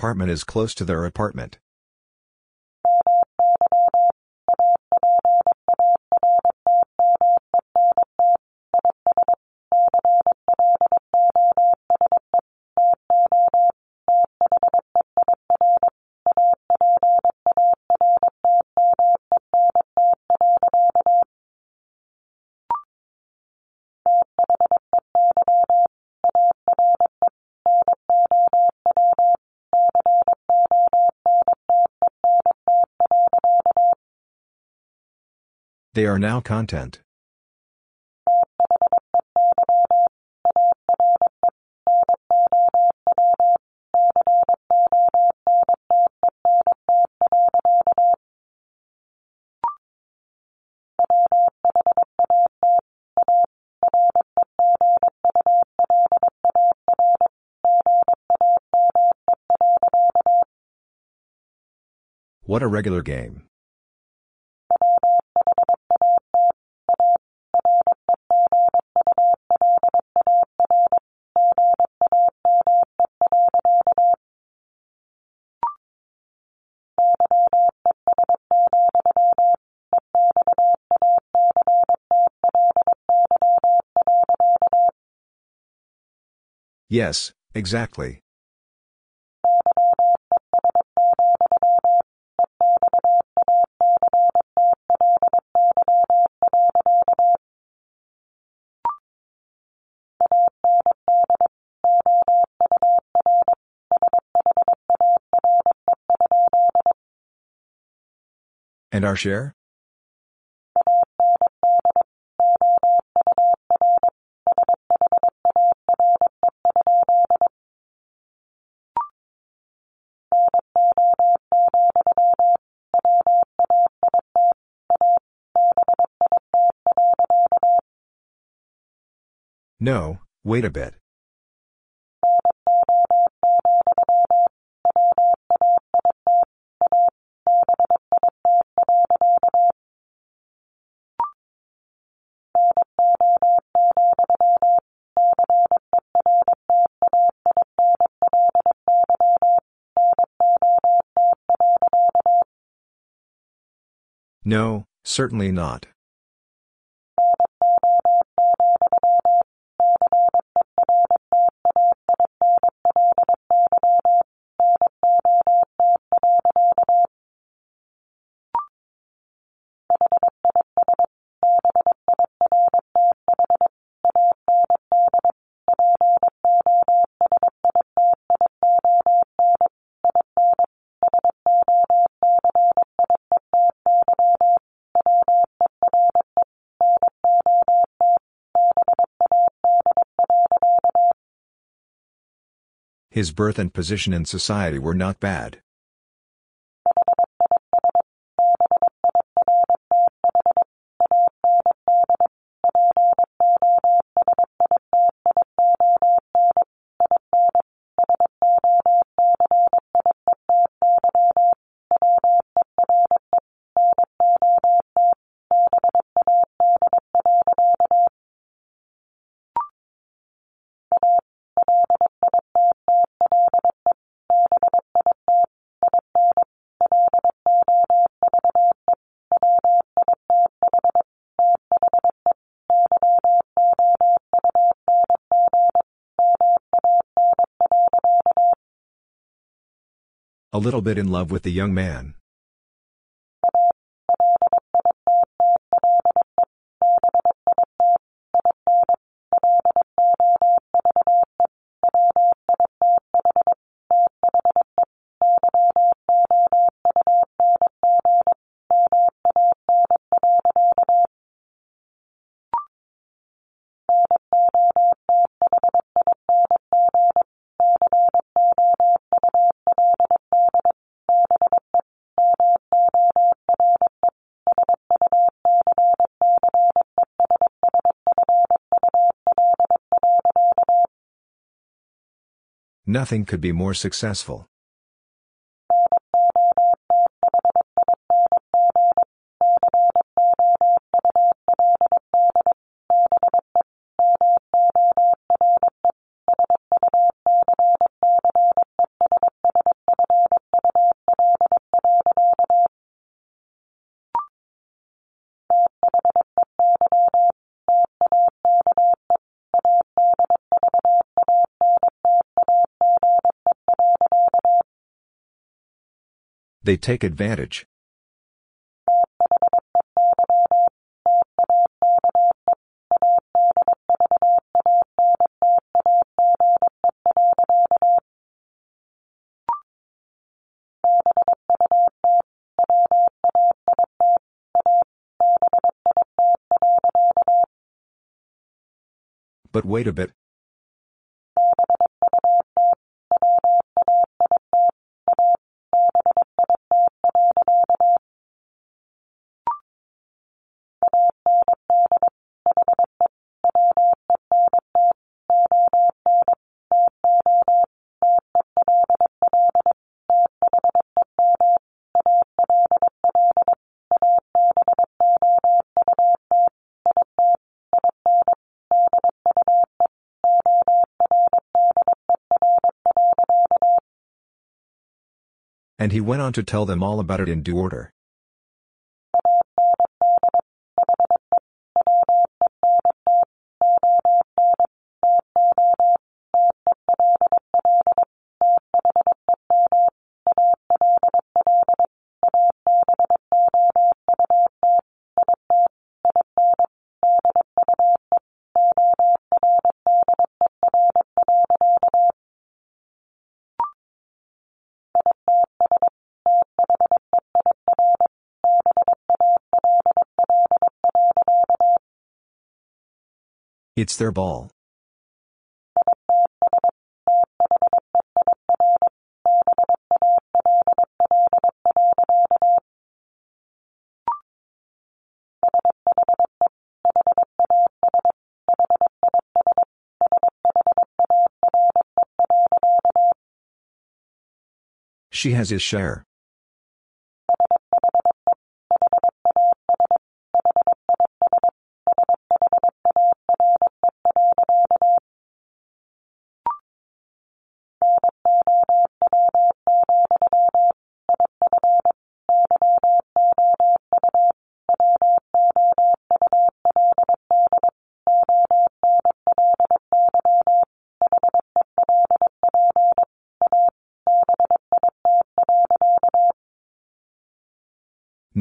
Apartment is close to their apartment. They are now content. What a regular game. Yes, exactly. And our share? No, wait a bit. No, certainly not. His birth and position in society were not bad. Little bit in love with the young man. Nothing could be more successful. They take advantage. But wait a bit. And he went on to tell them all about it in due order. It's their ball. She has his share.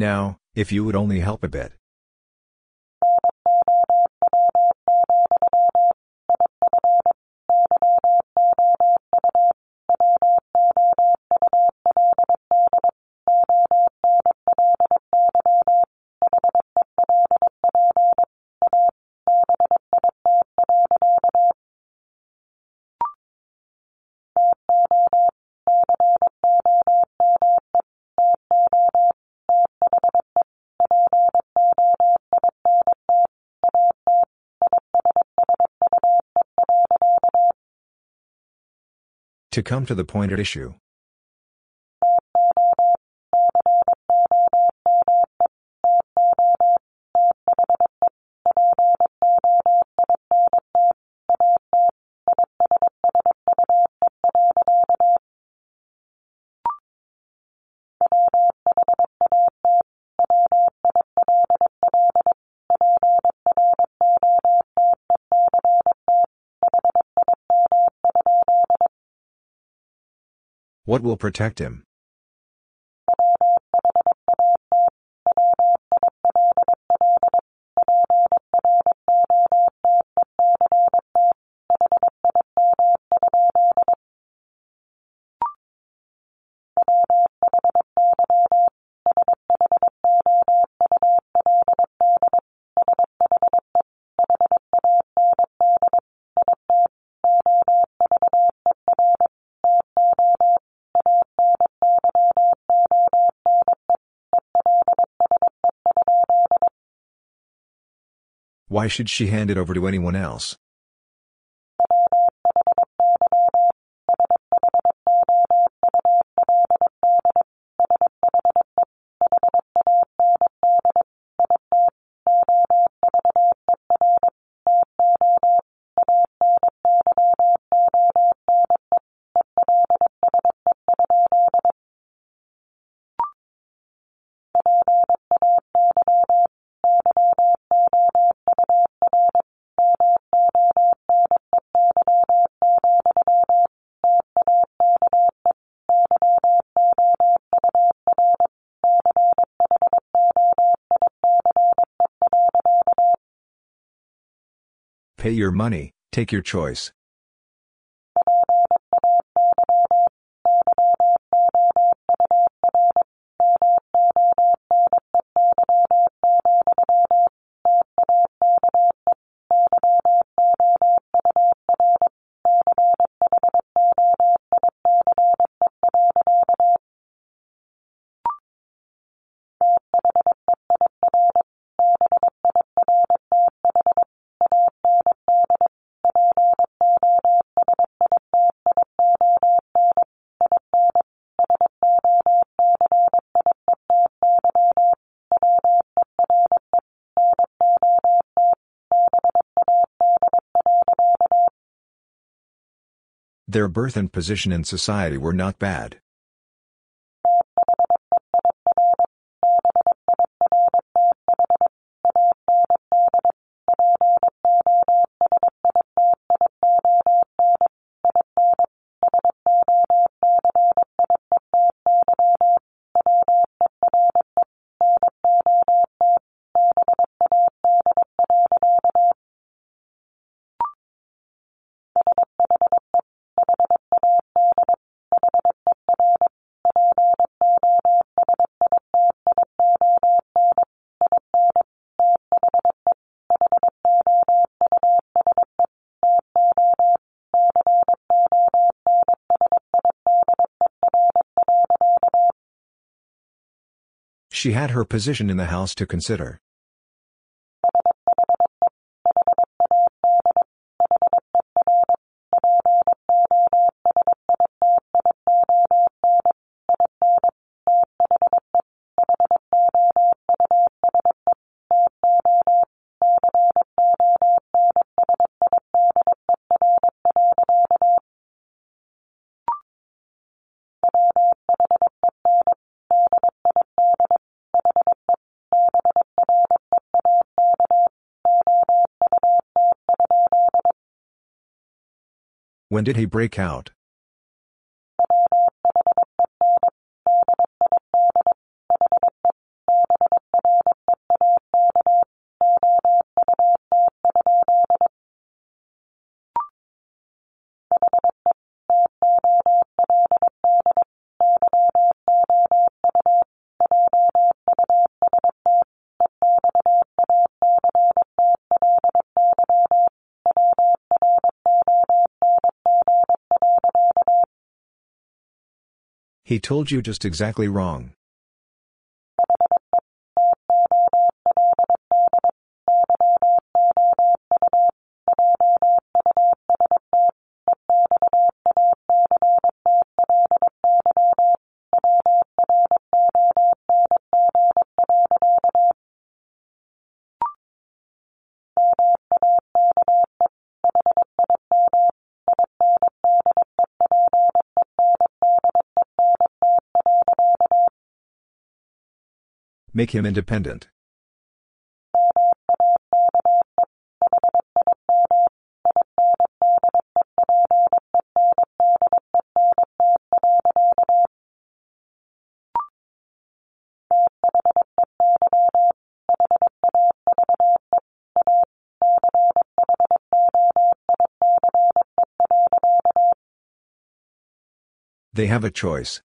Now, if you would only help a bit. To come to the point at issue. What will protect him? Why should she hand it over to anyone else? Pay your money, take your choice. Their birth and position in society were not bad. She had her position in the house to consider. When did he break out? He told you just exactly wrong. Make him independent. They have a choice.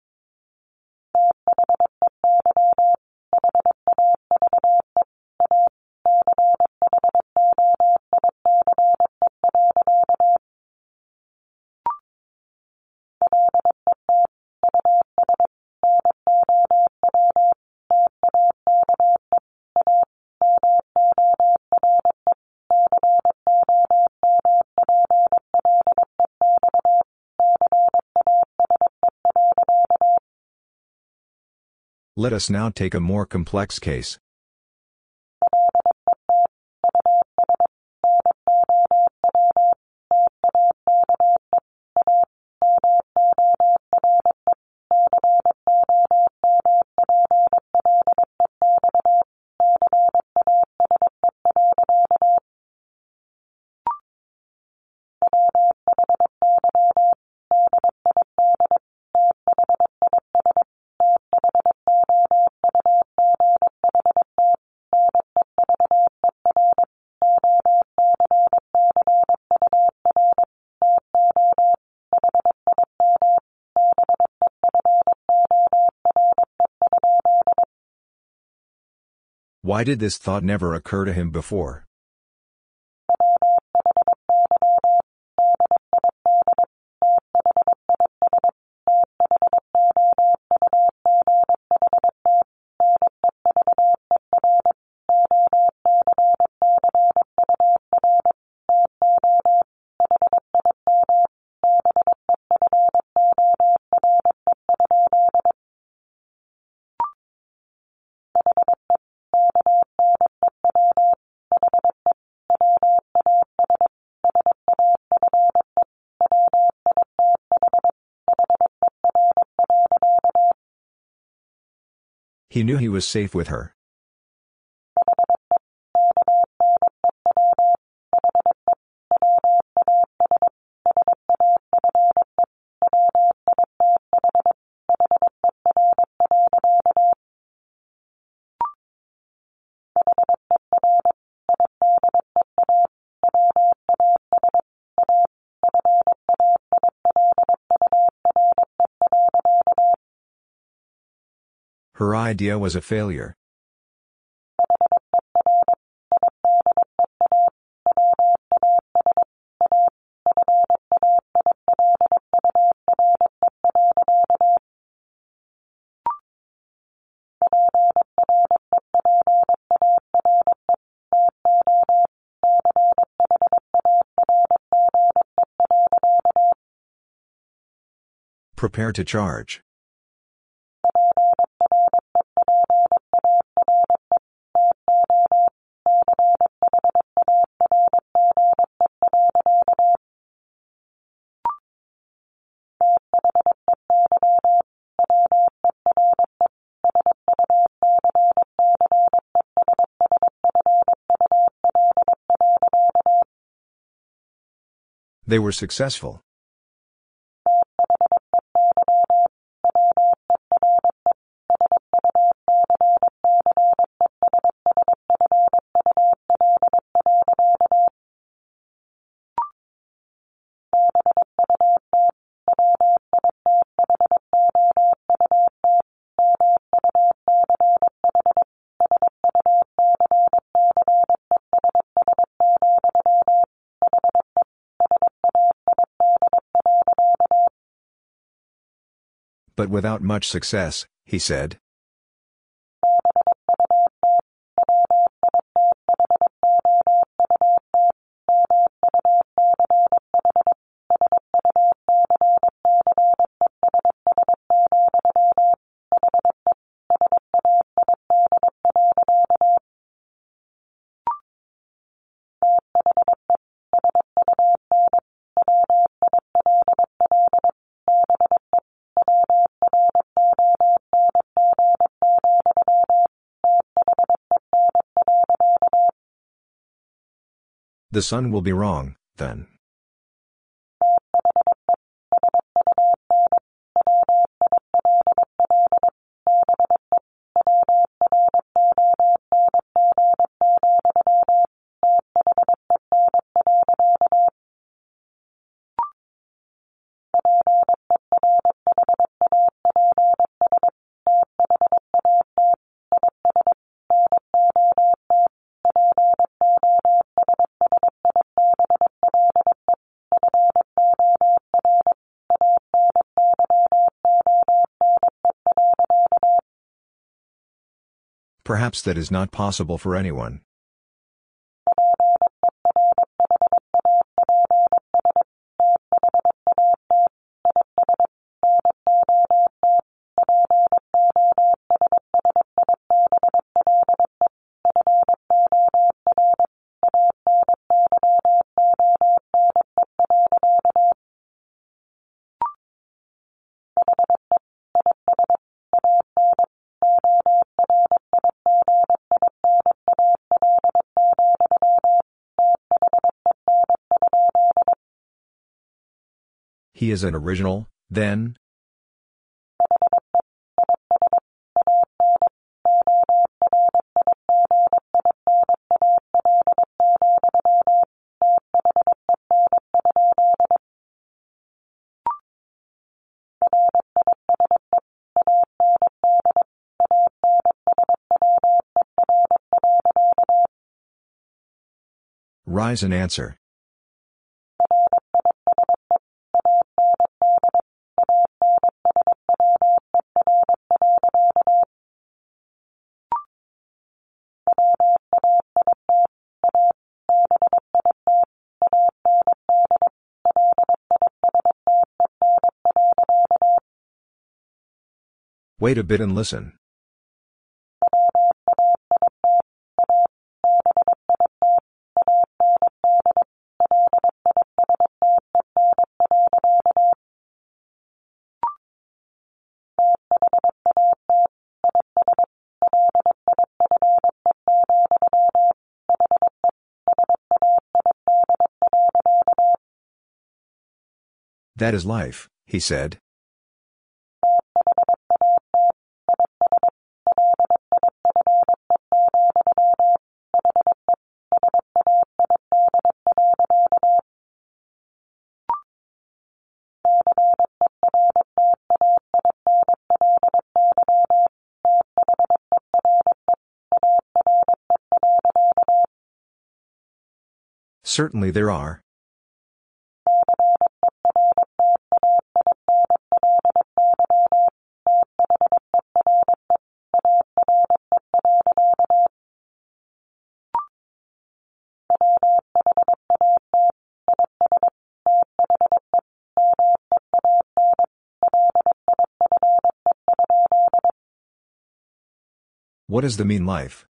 Let us now take a more complex case. Why did this thought never occur to him before? He knew he was safe with her. Idea was a failure. Prepare to charge. They were successful. Without much success, he said. The sun will be wrong, then. Perhaps that is not possible for anyone. He is an original, then? Rise and answer. Wait a bit and listen. That is life, he said. Certainly there are. What is the mean life?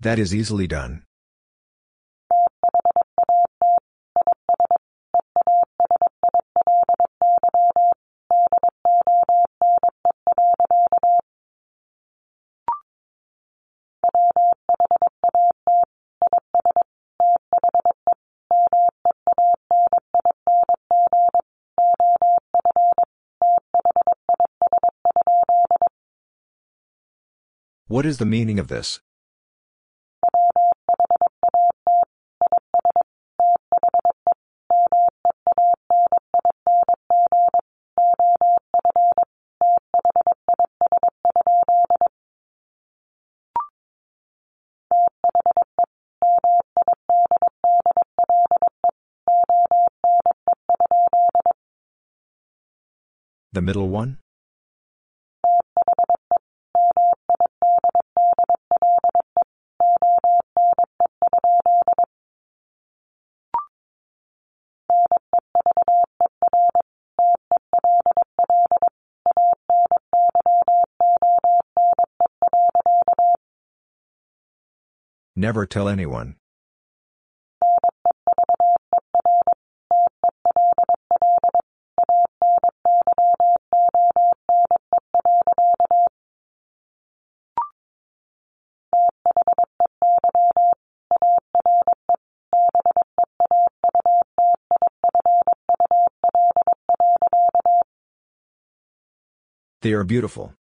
That is easily done. What is the meaning of this? Middle one? Never tell anyone. They are beautiful.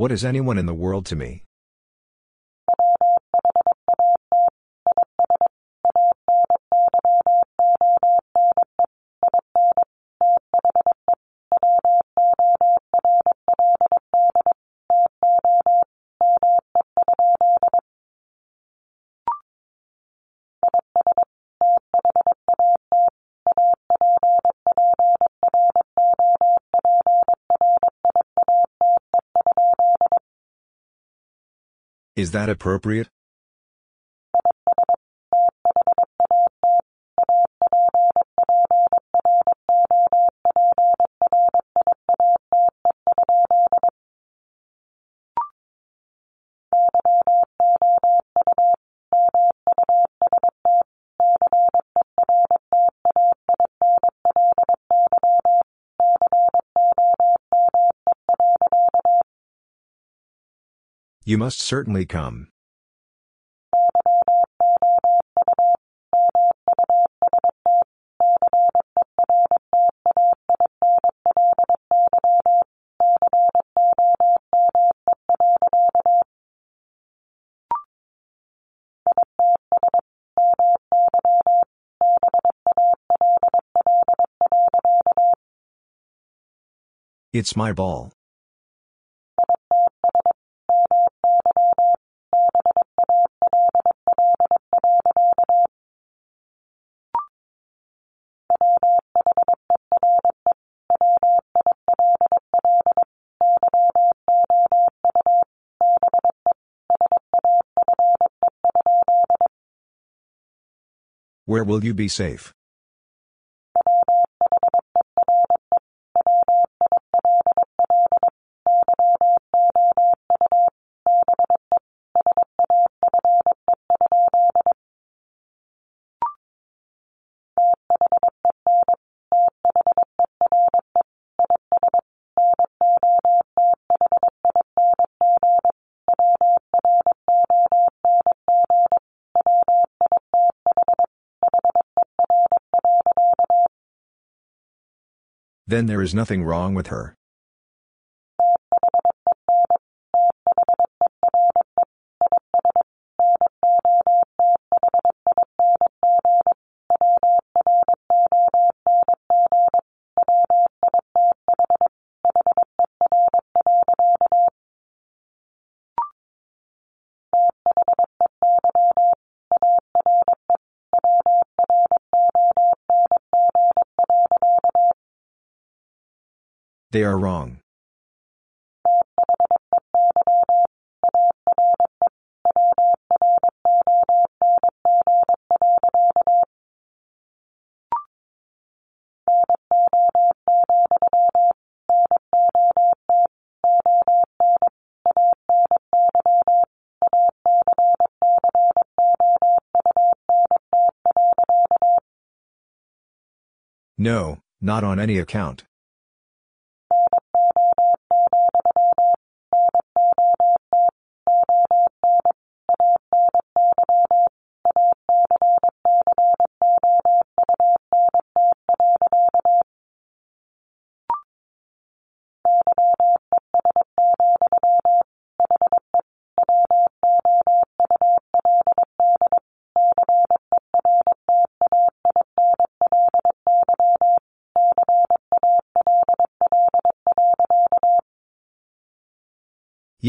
What is anyone in the world to me? Is that appropriate? You must certainly come. It's my ball. Where will you be safe? Then there is nothing wrong with her. They are wrong. No, not on any account.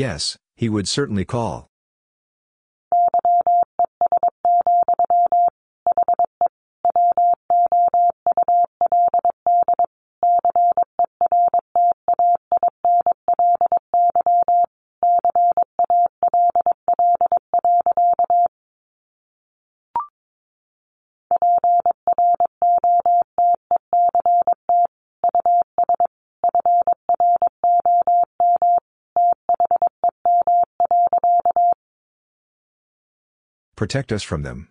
Yes, he would certainly call. Protect us from them.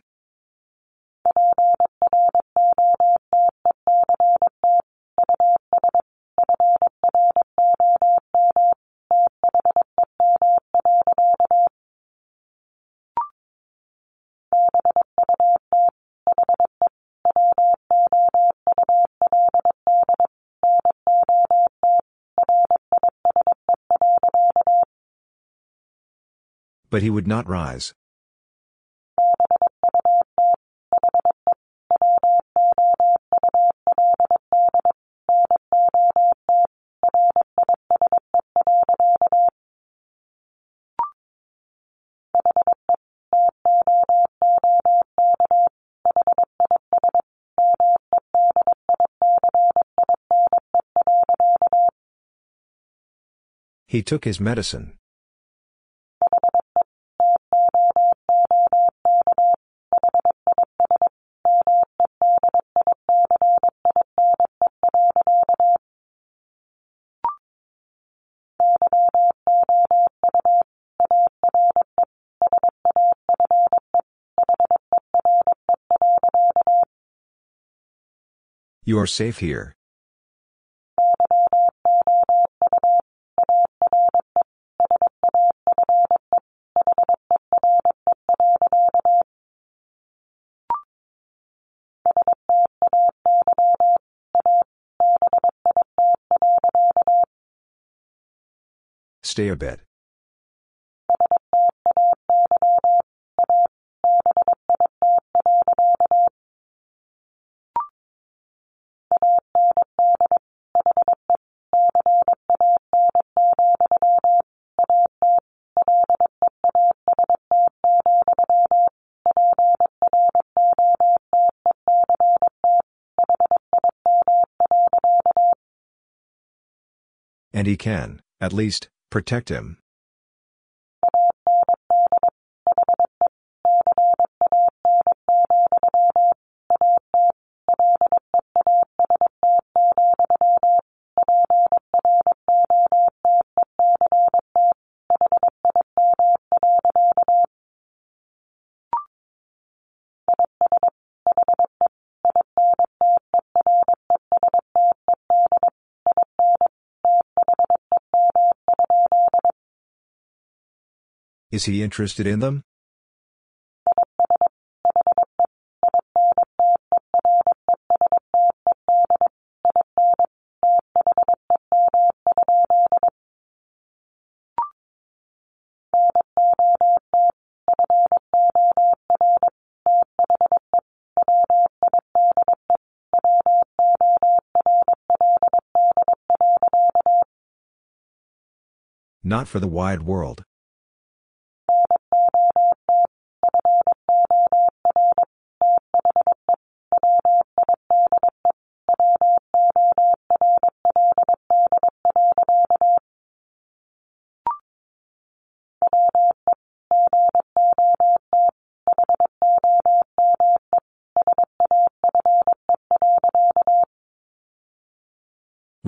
But he would not rise. He took his medicine. You are safe here. Stay a bit. And he can, at least, protect him. Is he interested in them? Not for the wide world.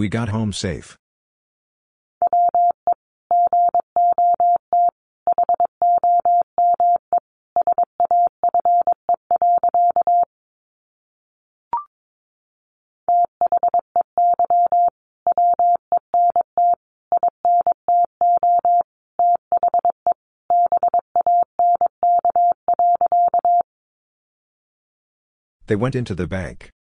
We got home safe. They went into the bank.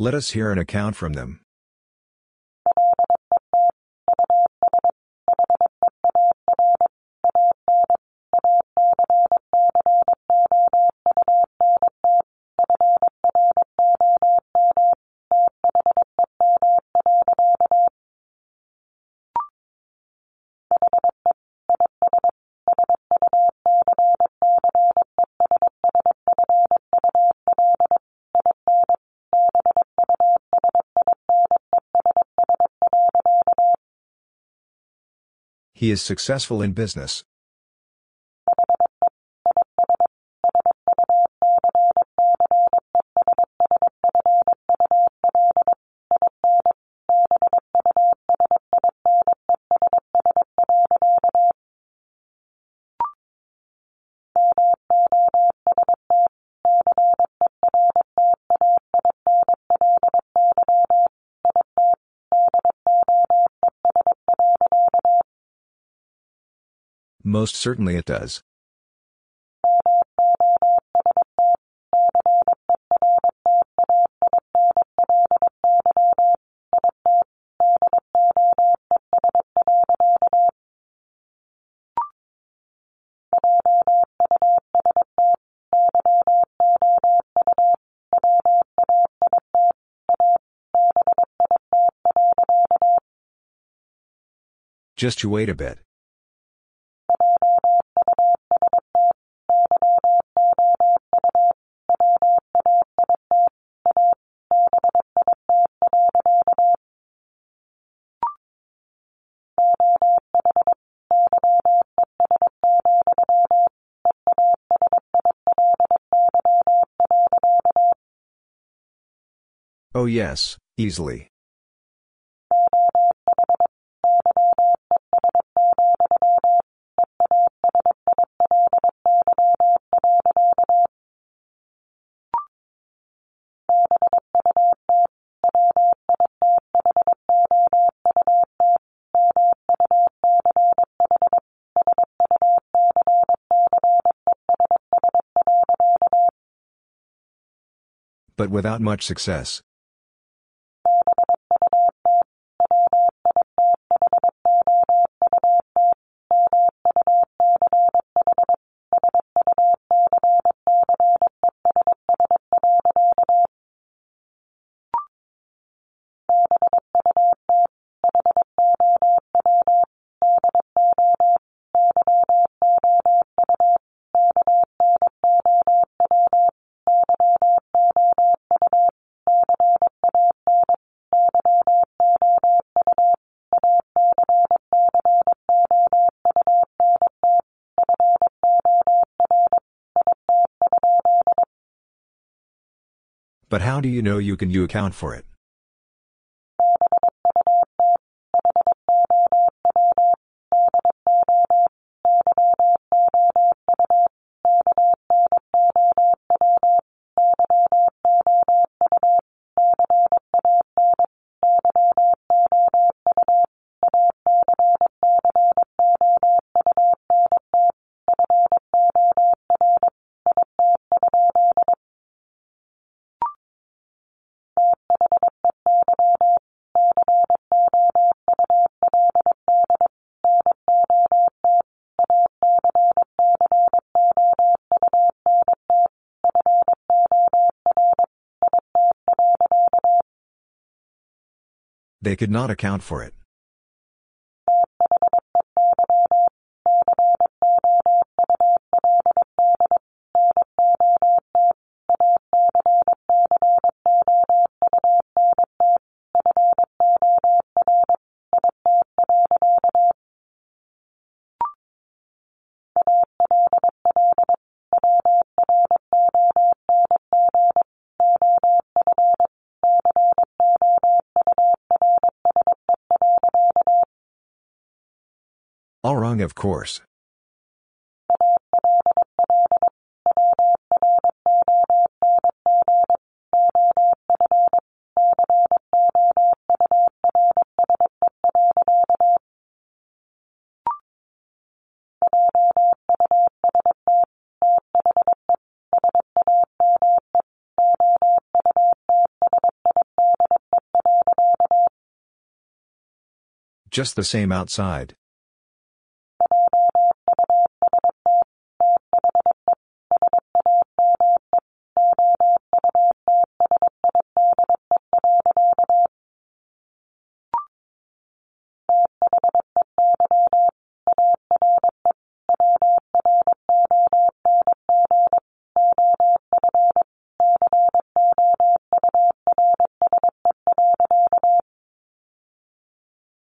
Let us hear an account from them. He is successful in business. Most certainly it does. Just you wait a bit. Oh yes, easily. But without much success. But how do you know you can you account for it? They could not account for it. Of course. Just the same outside.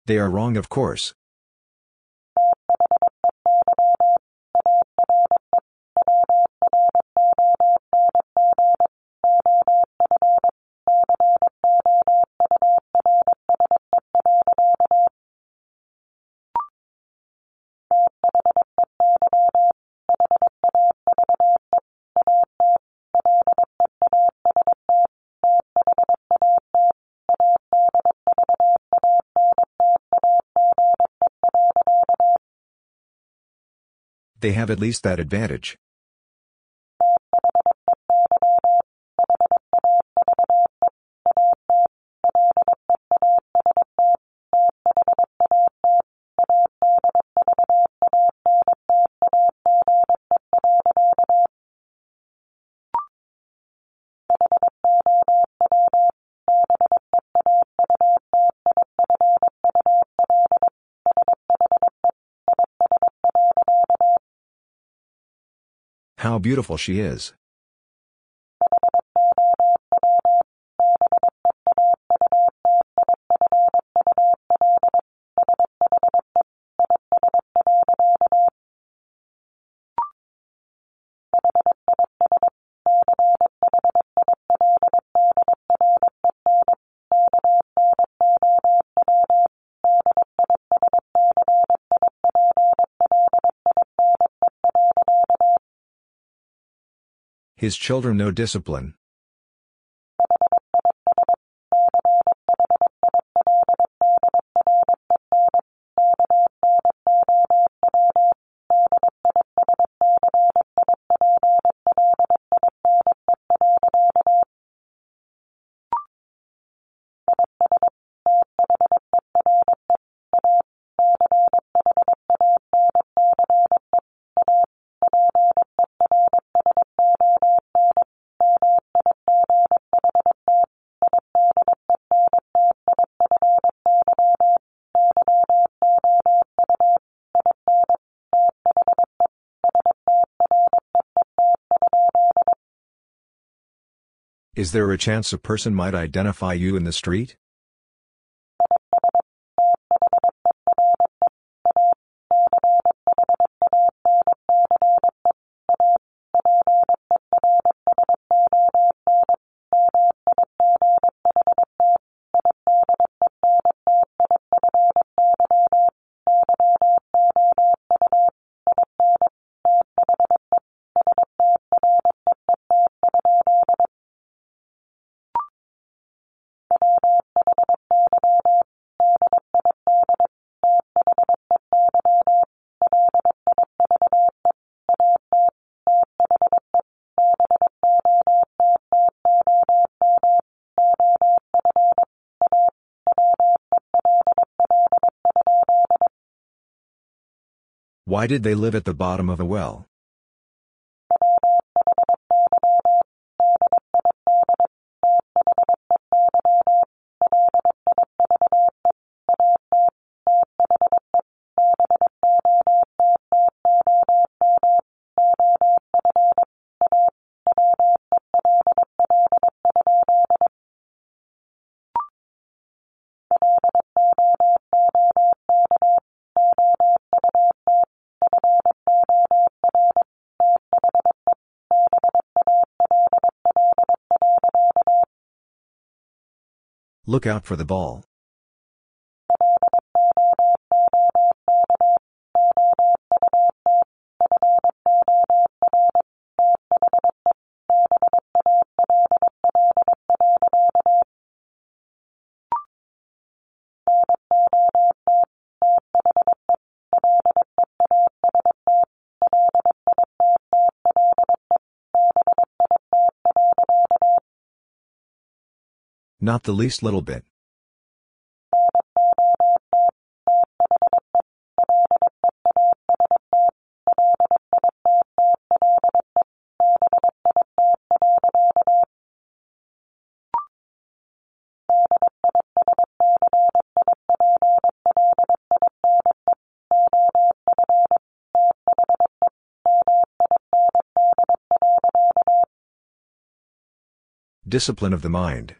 They are wrong of course. They have at least that advantage. Beautiful she is. His children no discipline. Is there a chance a person might identify you in the street? Why did they live at the bottom of a well? Look out for the ball. Not the least little bit. Discipline of the mind.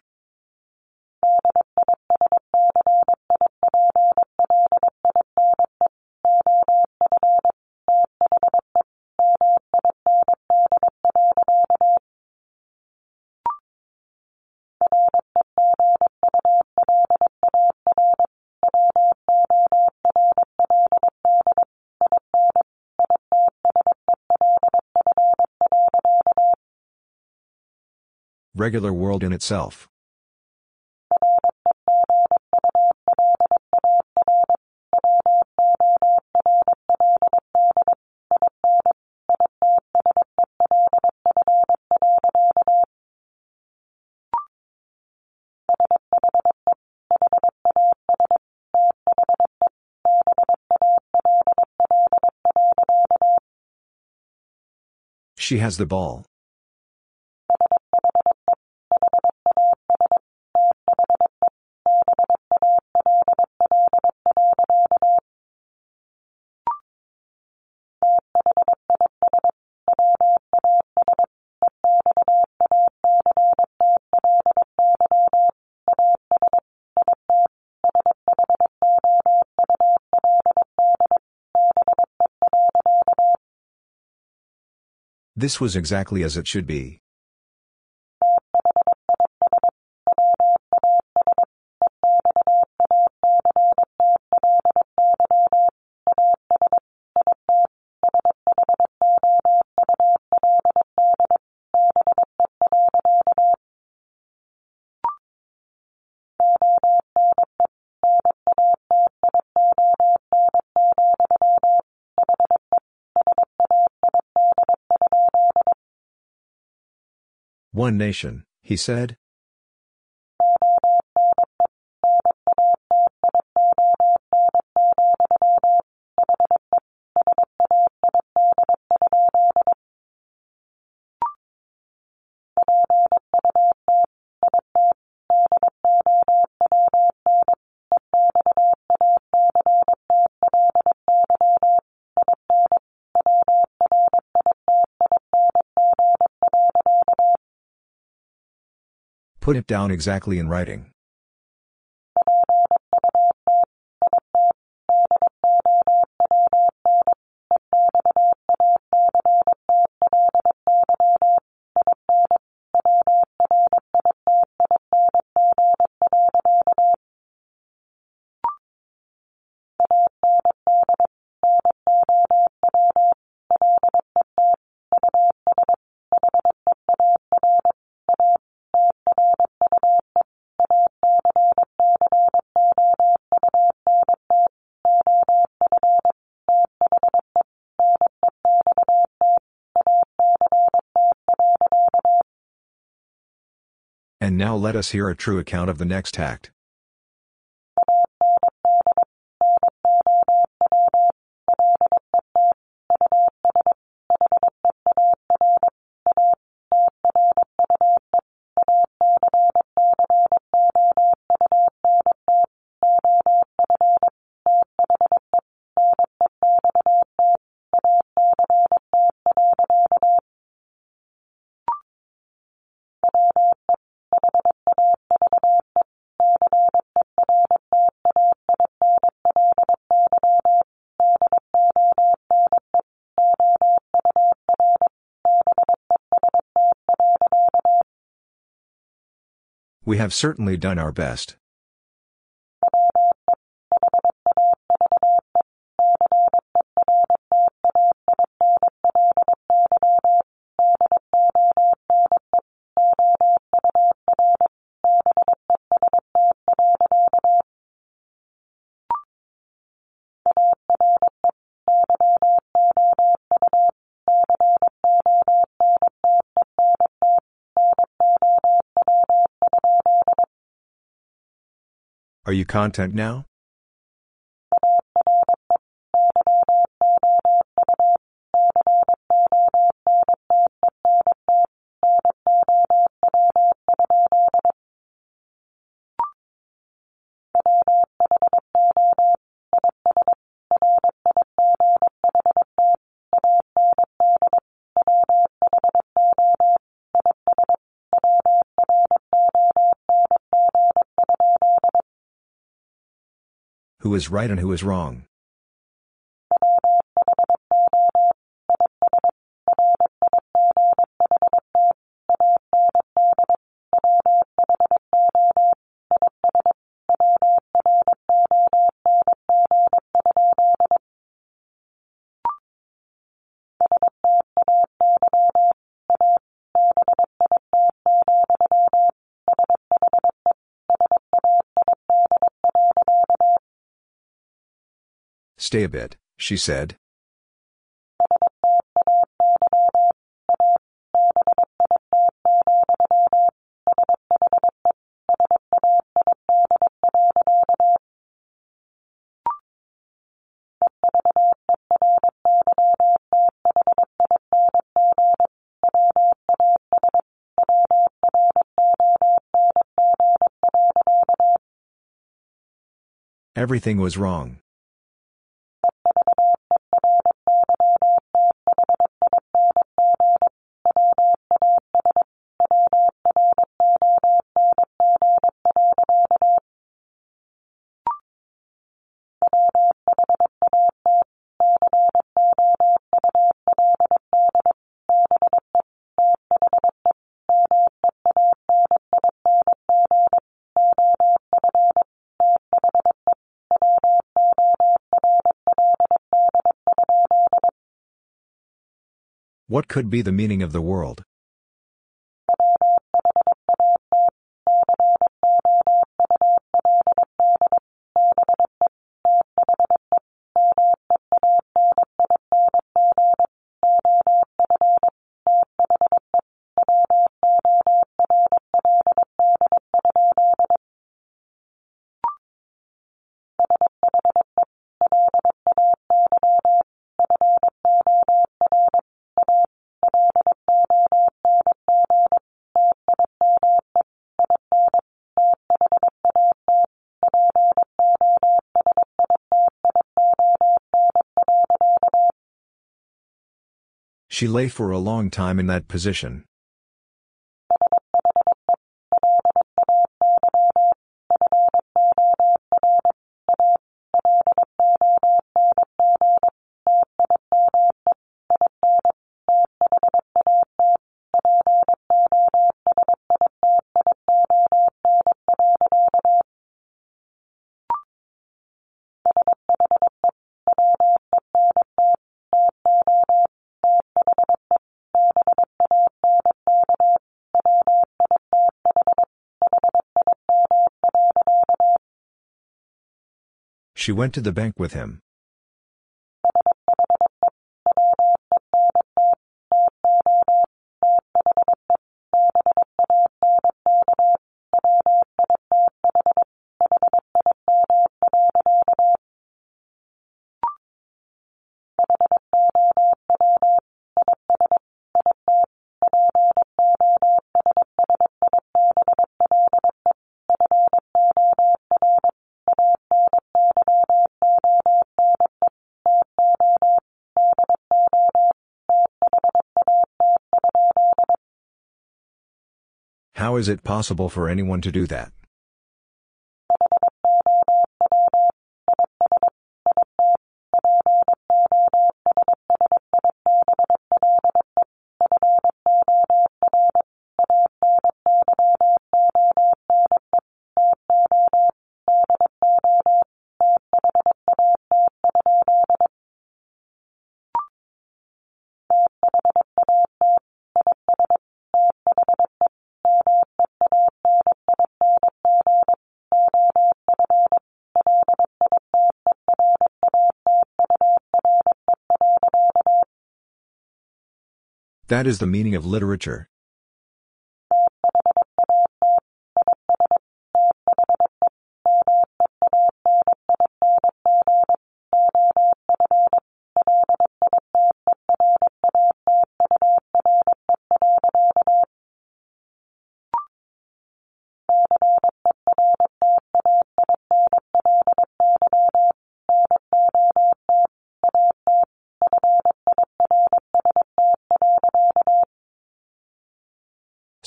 Regular world in itself. She has the ball. This was exactly as it should be. One nation, he said. Put it down exactly in writing. Let us hear a true account of the next act. We have certainly done our best. Are you content now? Who is right and who is wrong? Stay a bit, she said. Everything was wrong. What could be the meaning of the world? She lay for a long time in that position. She went to the bank with him. How is it possible for anyone to do that? That is the meaning of literature.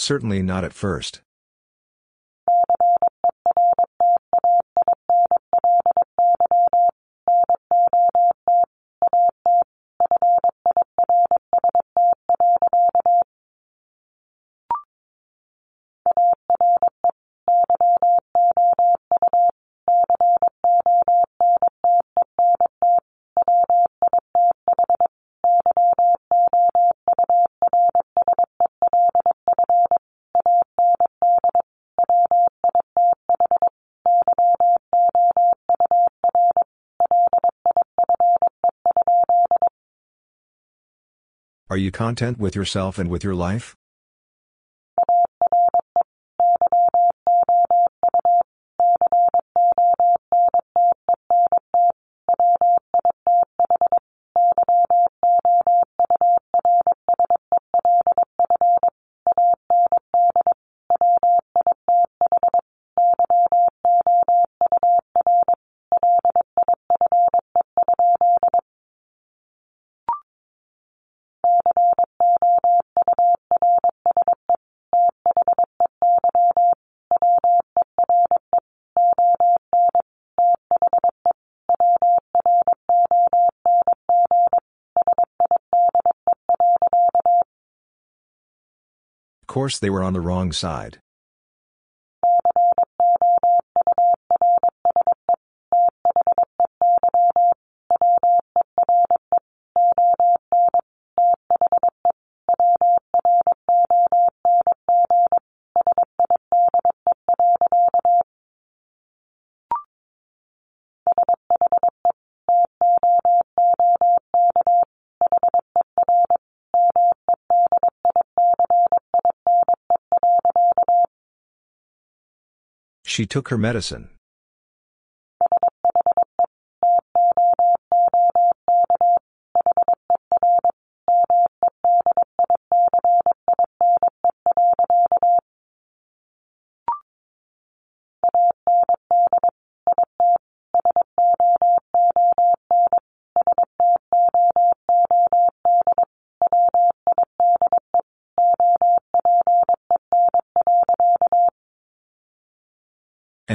Certainly not at first. Are you content with yourself and with your life? Course they were on the wrong side. She took her medicine.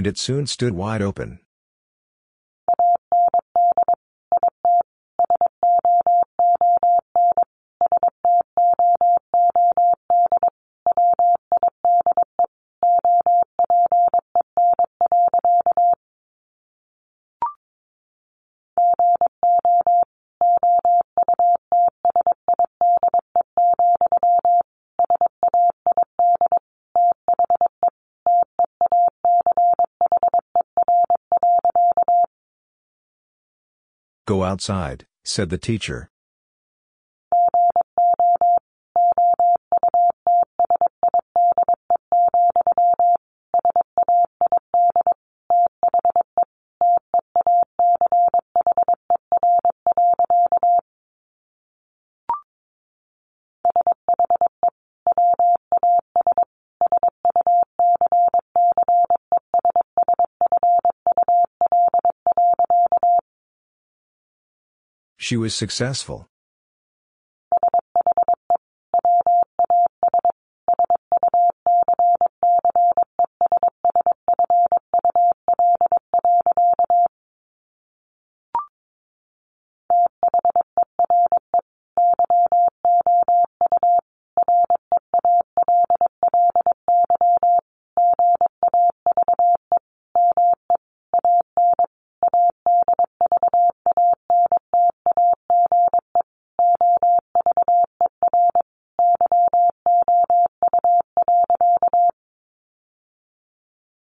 And it soon stood wide open. Outside, said the teacher. She was successful.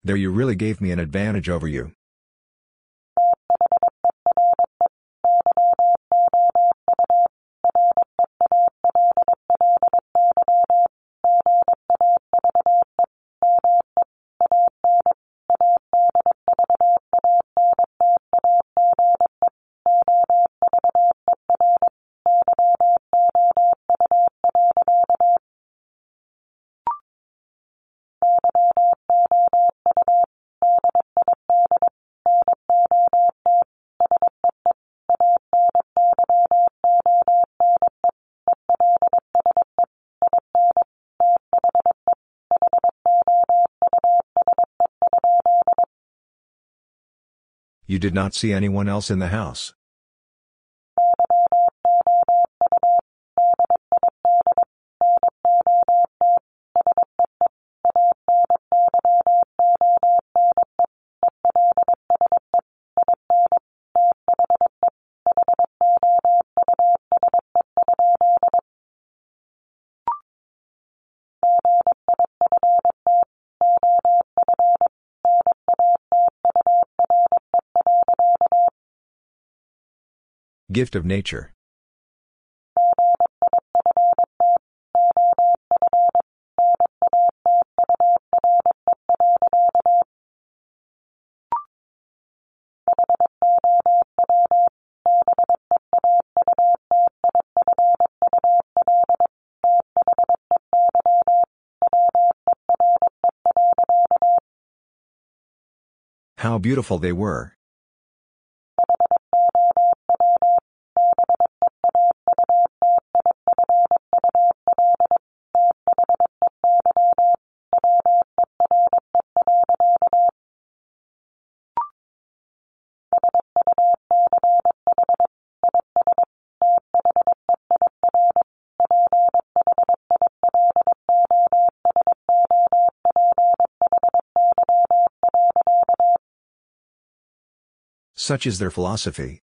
There you really gave me an advantage over you. You did not see anyone else in the house. Gift of nature. How beautiful they were. Such is their philosophy.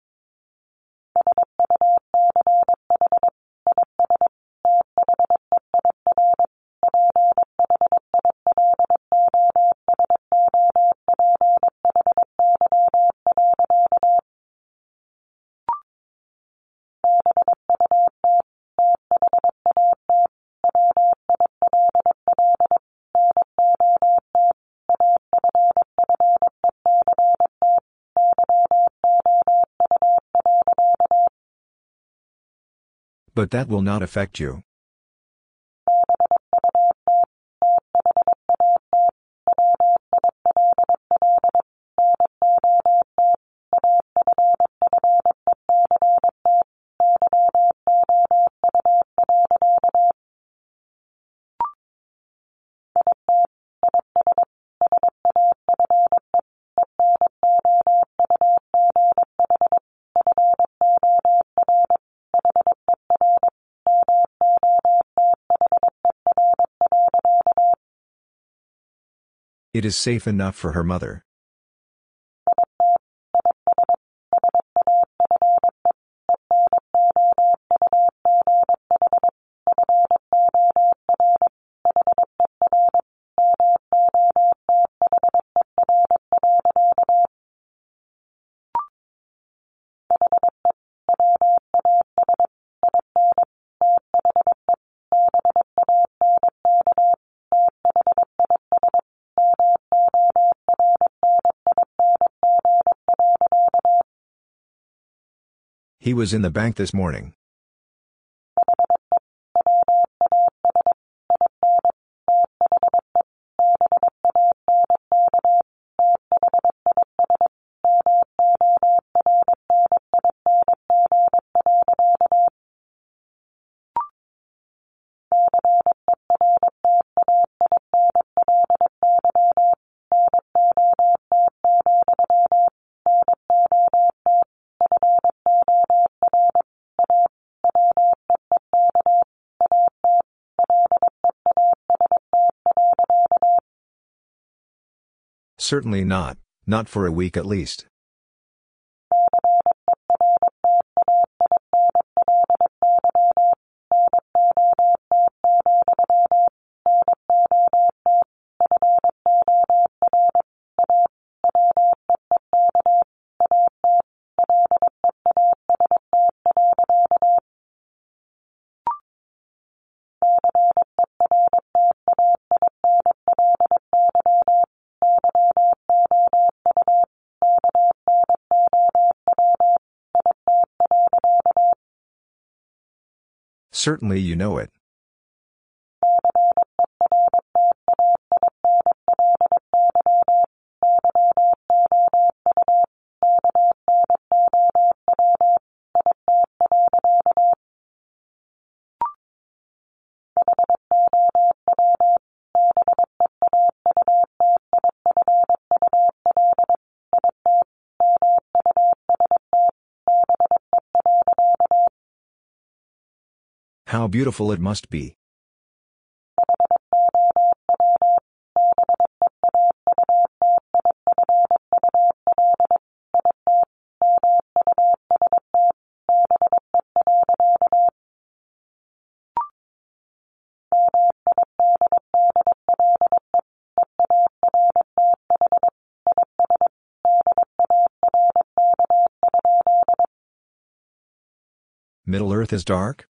But that will not affect you. It is safe enough for her mother. He was in the bank this morning. Certainly not, not for a week at least. Certainly you know it. Beautiful it must be. Middle Earth is dark?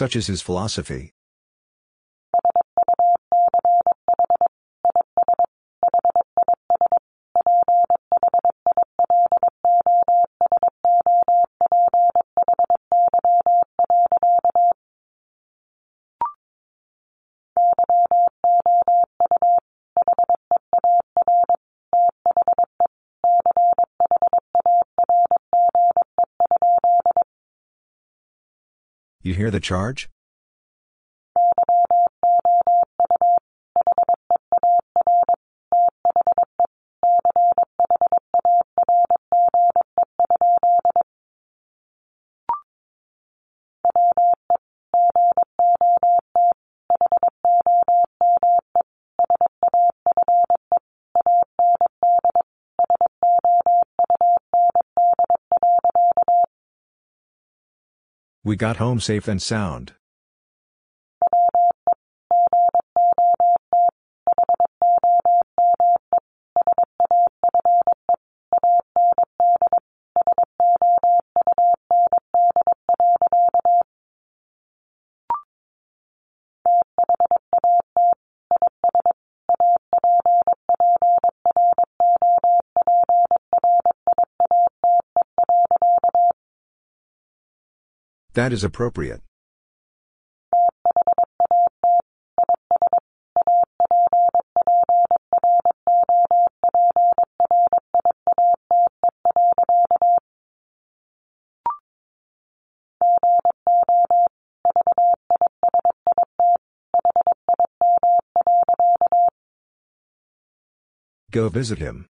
Such is his philosophy. You hear the charge? We got home safe and sound. That is appropriate. Go visit him.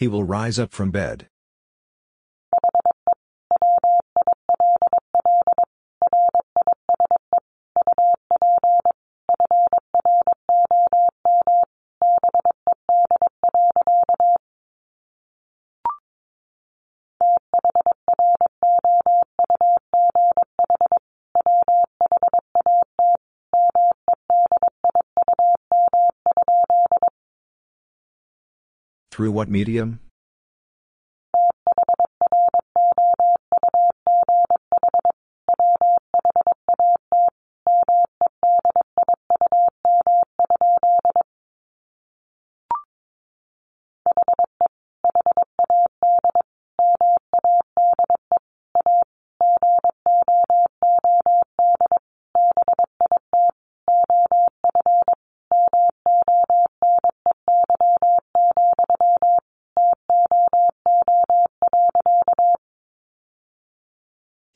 He will rise up from bed. Through what medium?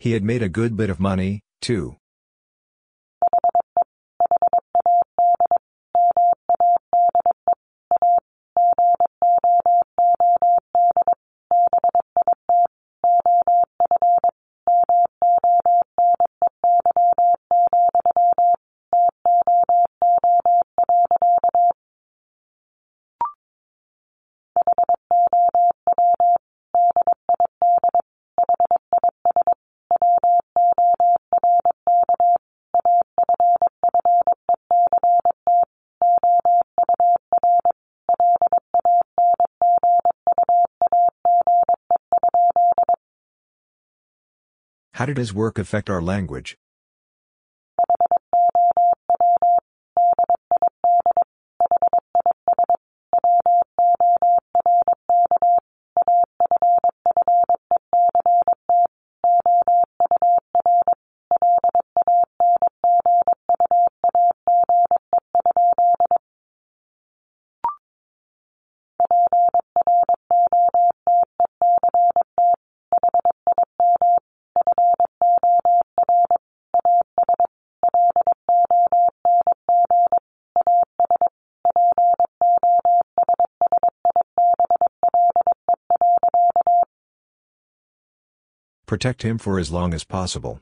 He had made a good bit of money, too. How did his work affect our language? Protect him for as long as possible.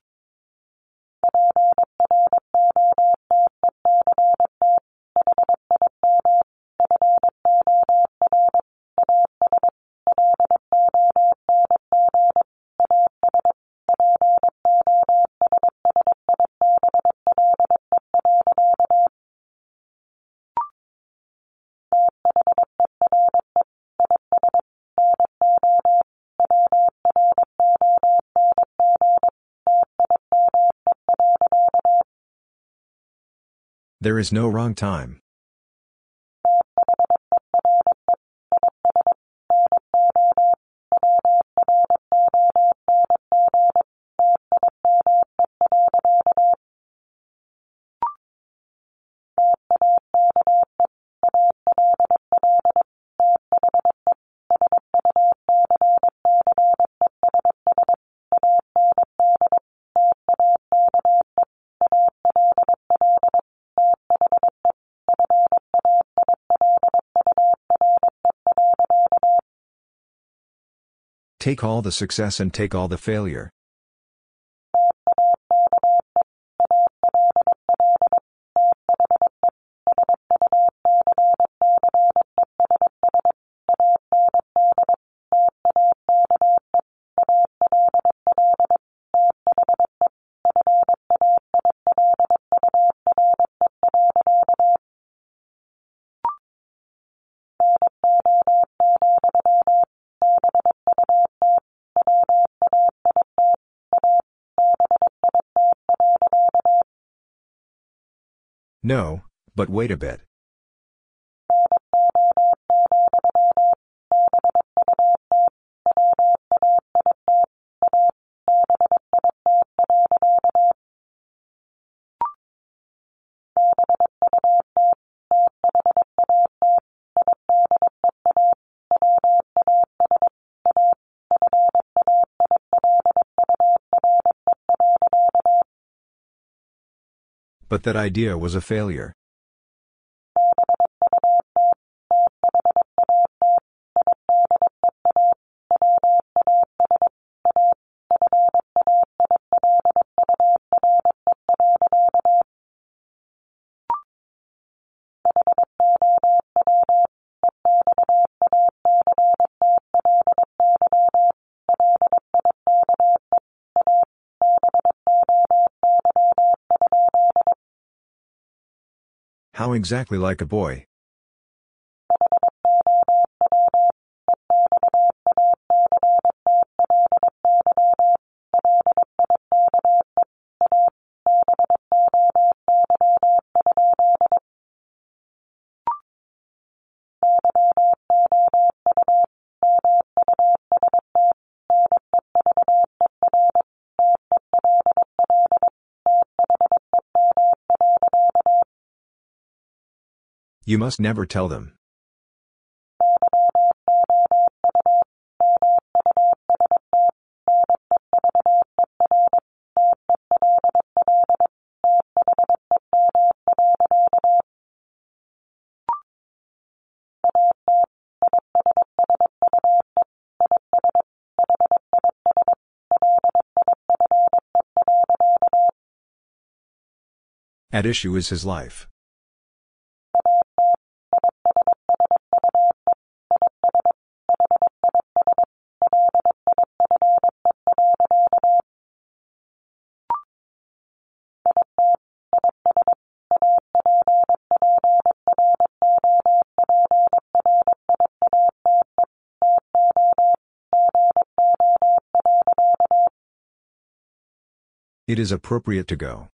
There is no wrong time. Take all the success and take all the failure. No, but wait a bit. But that idea was a failure. Exactly like a boy? You must never tell them. At issue is his life. It is appropriate to go.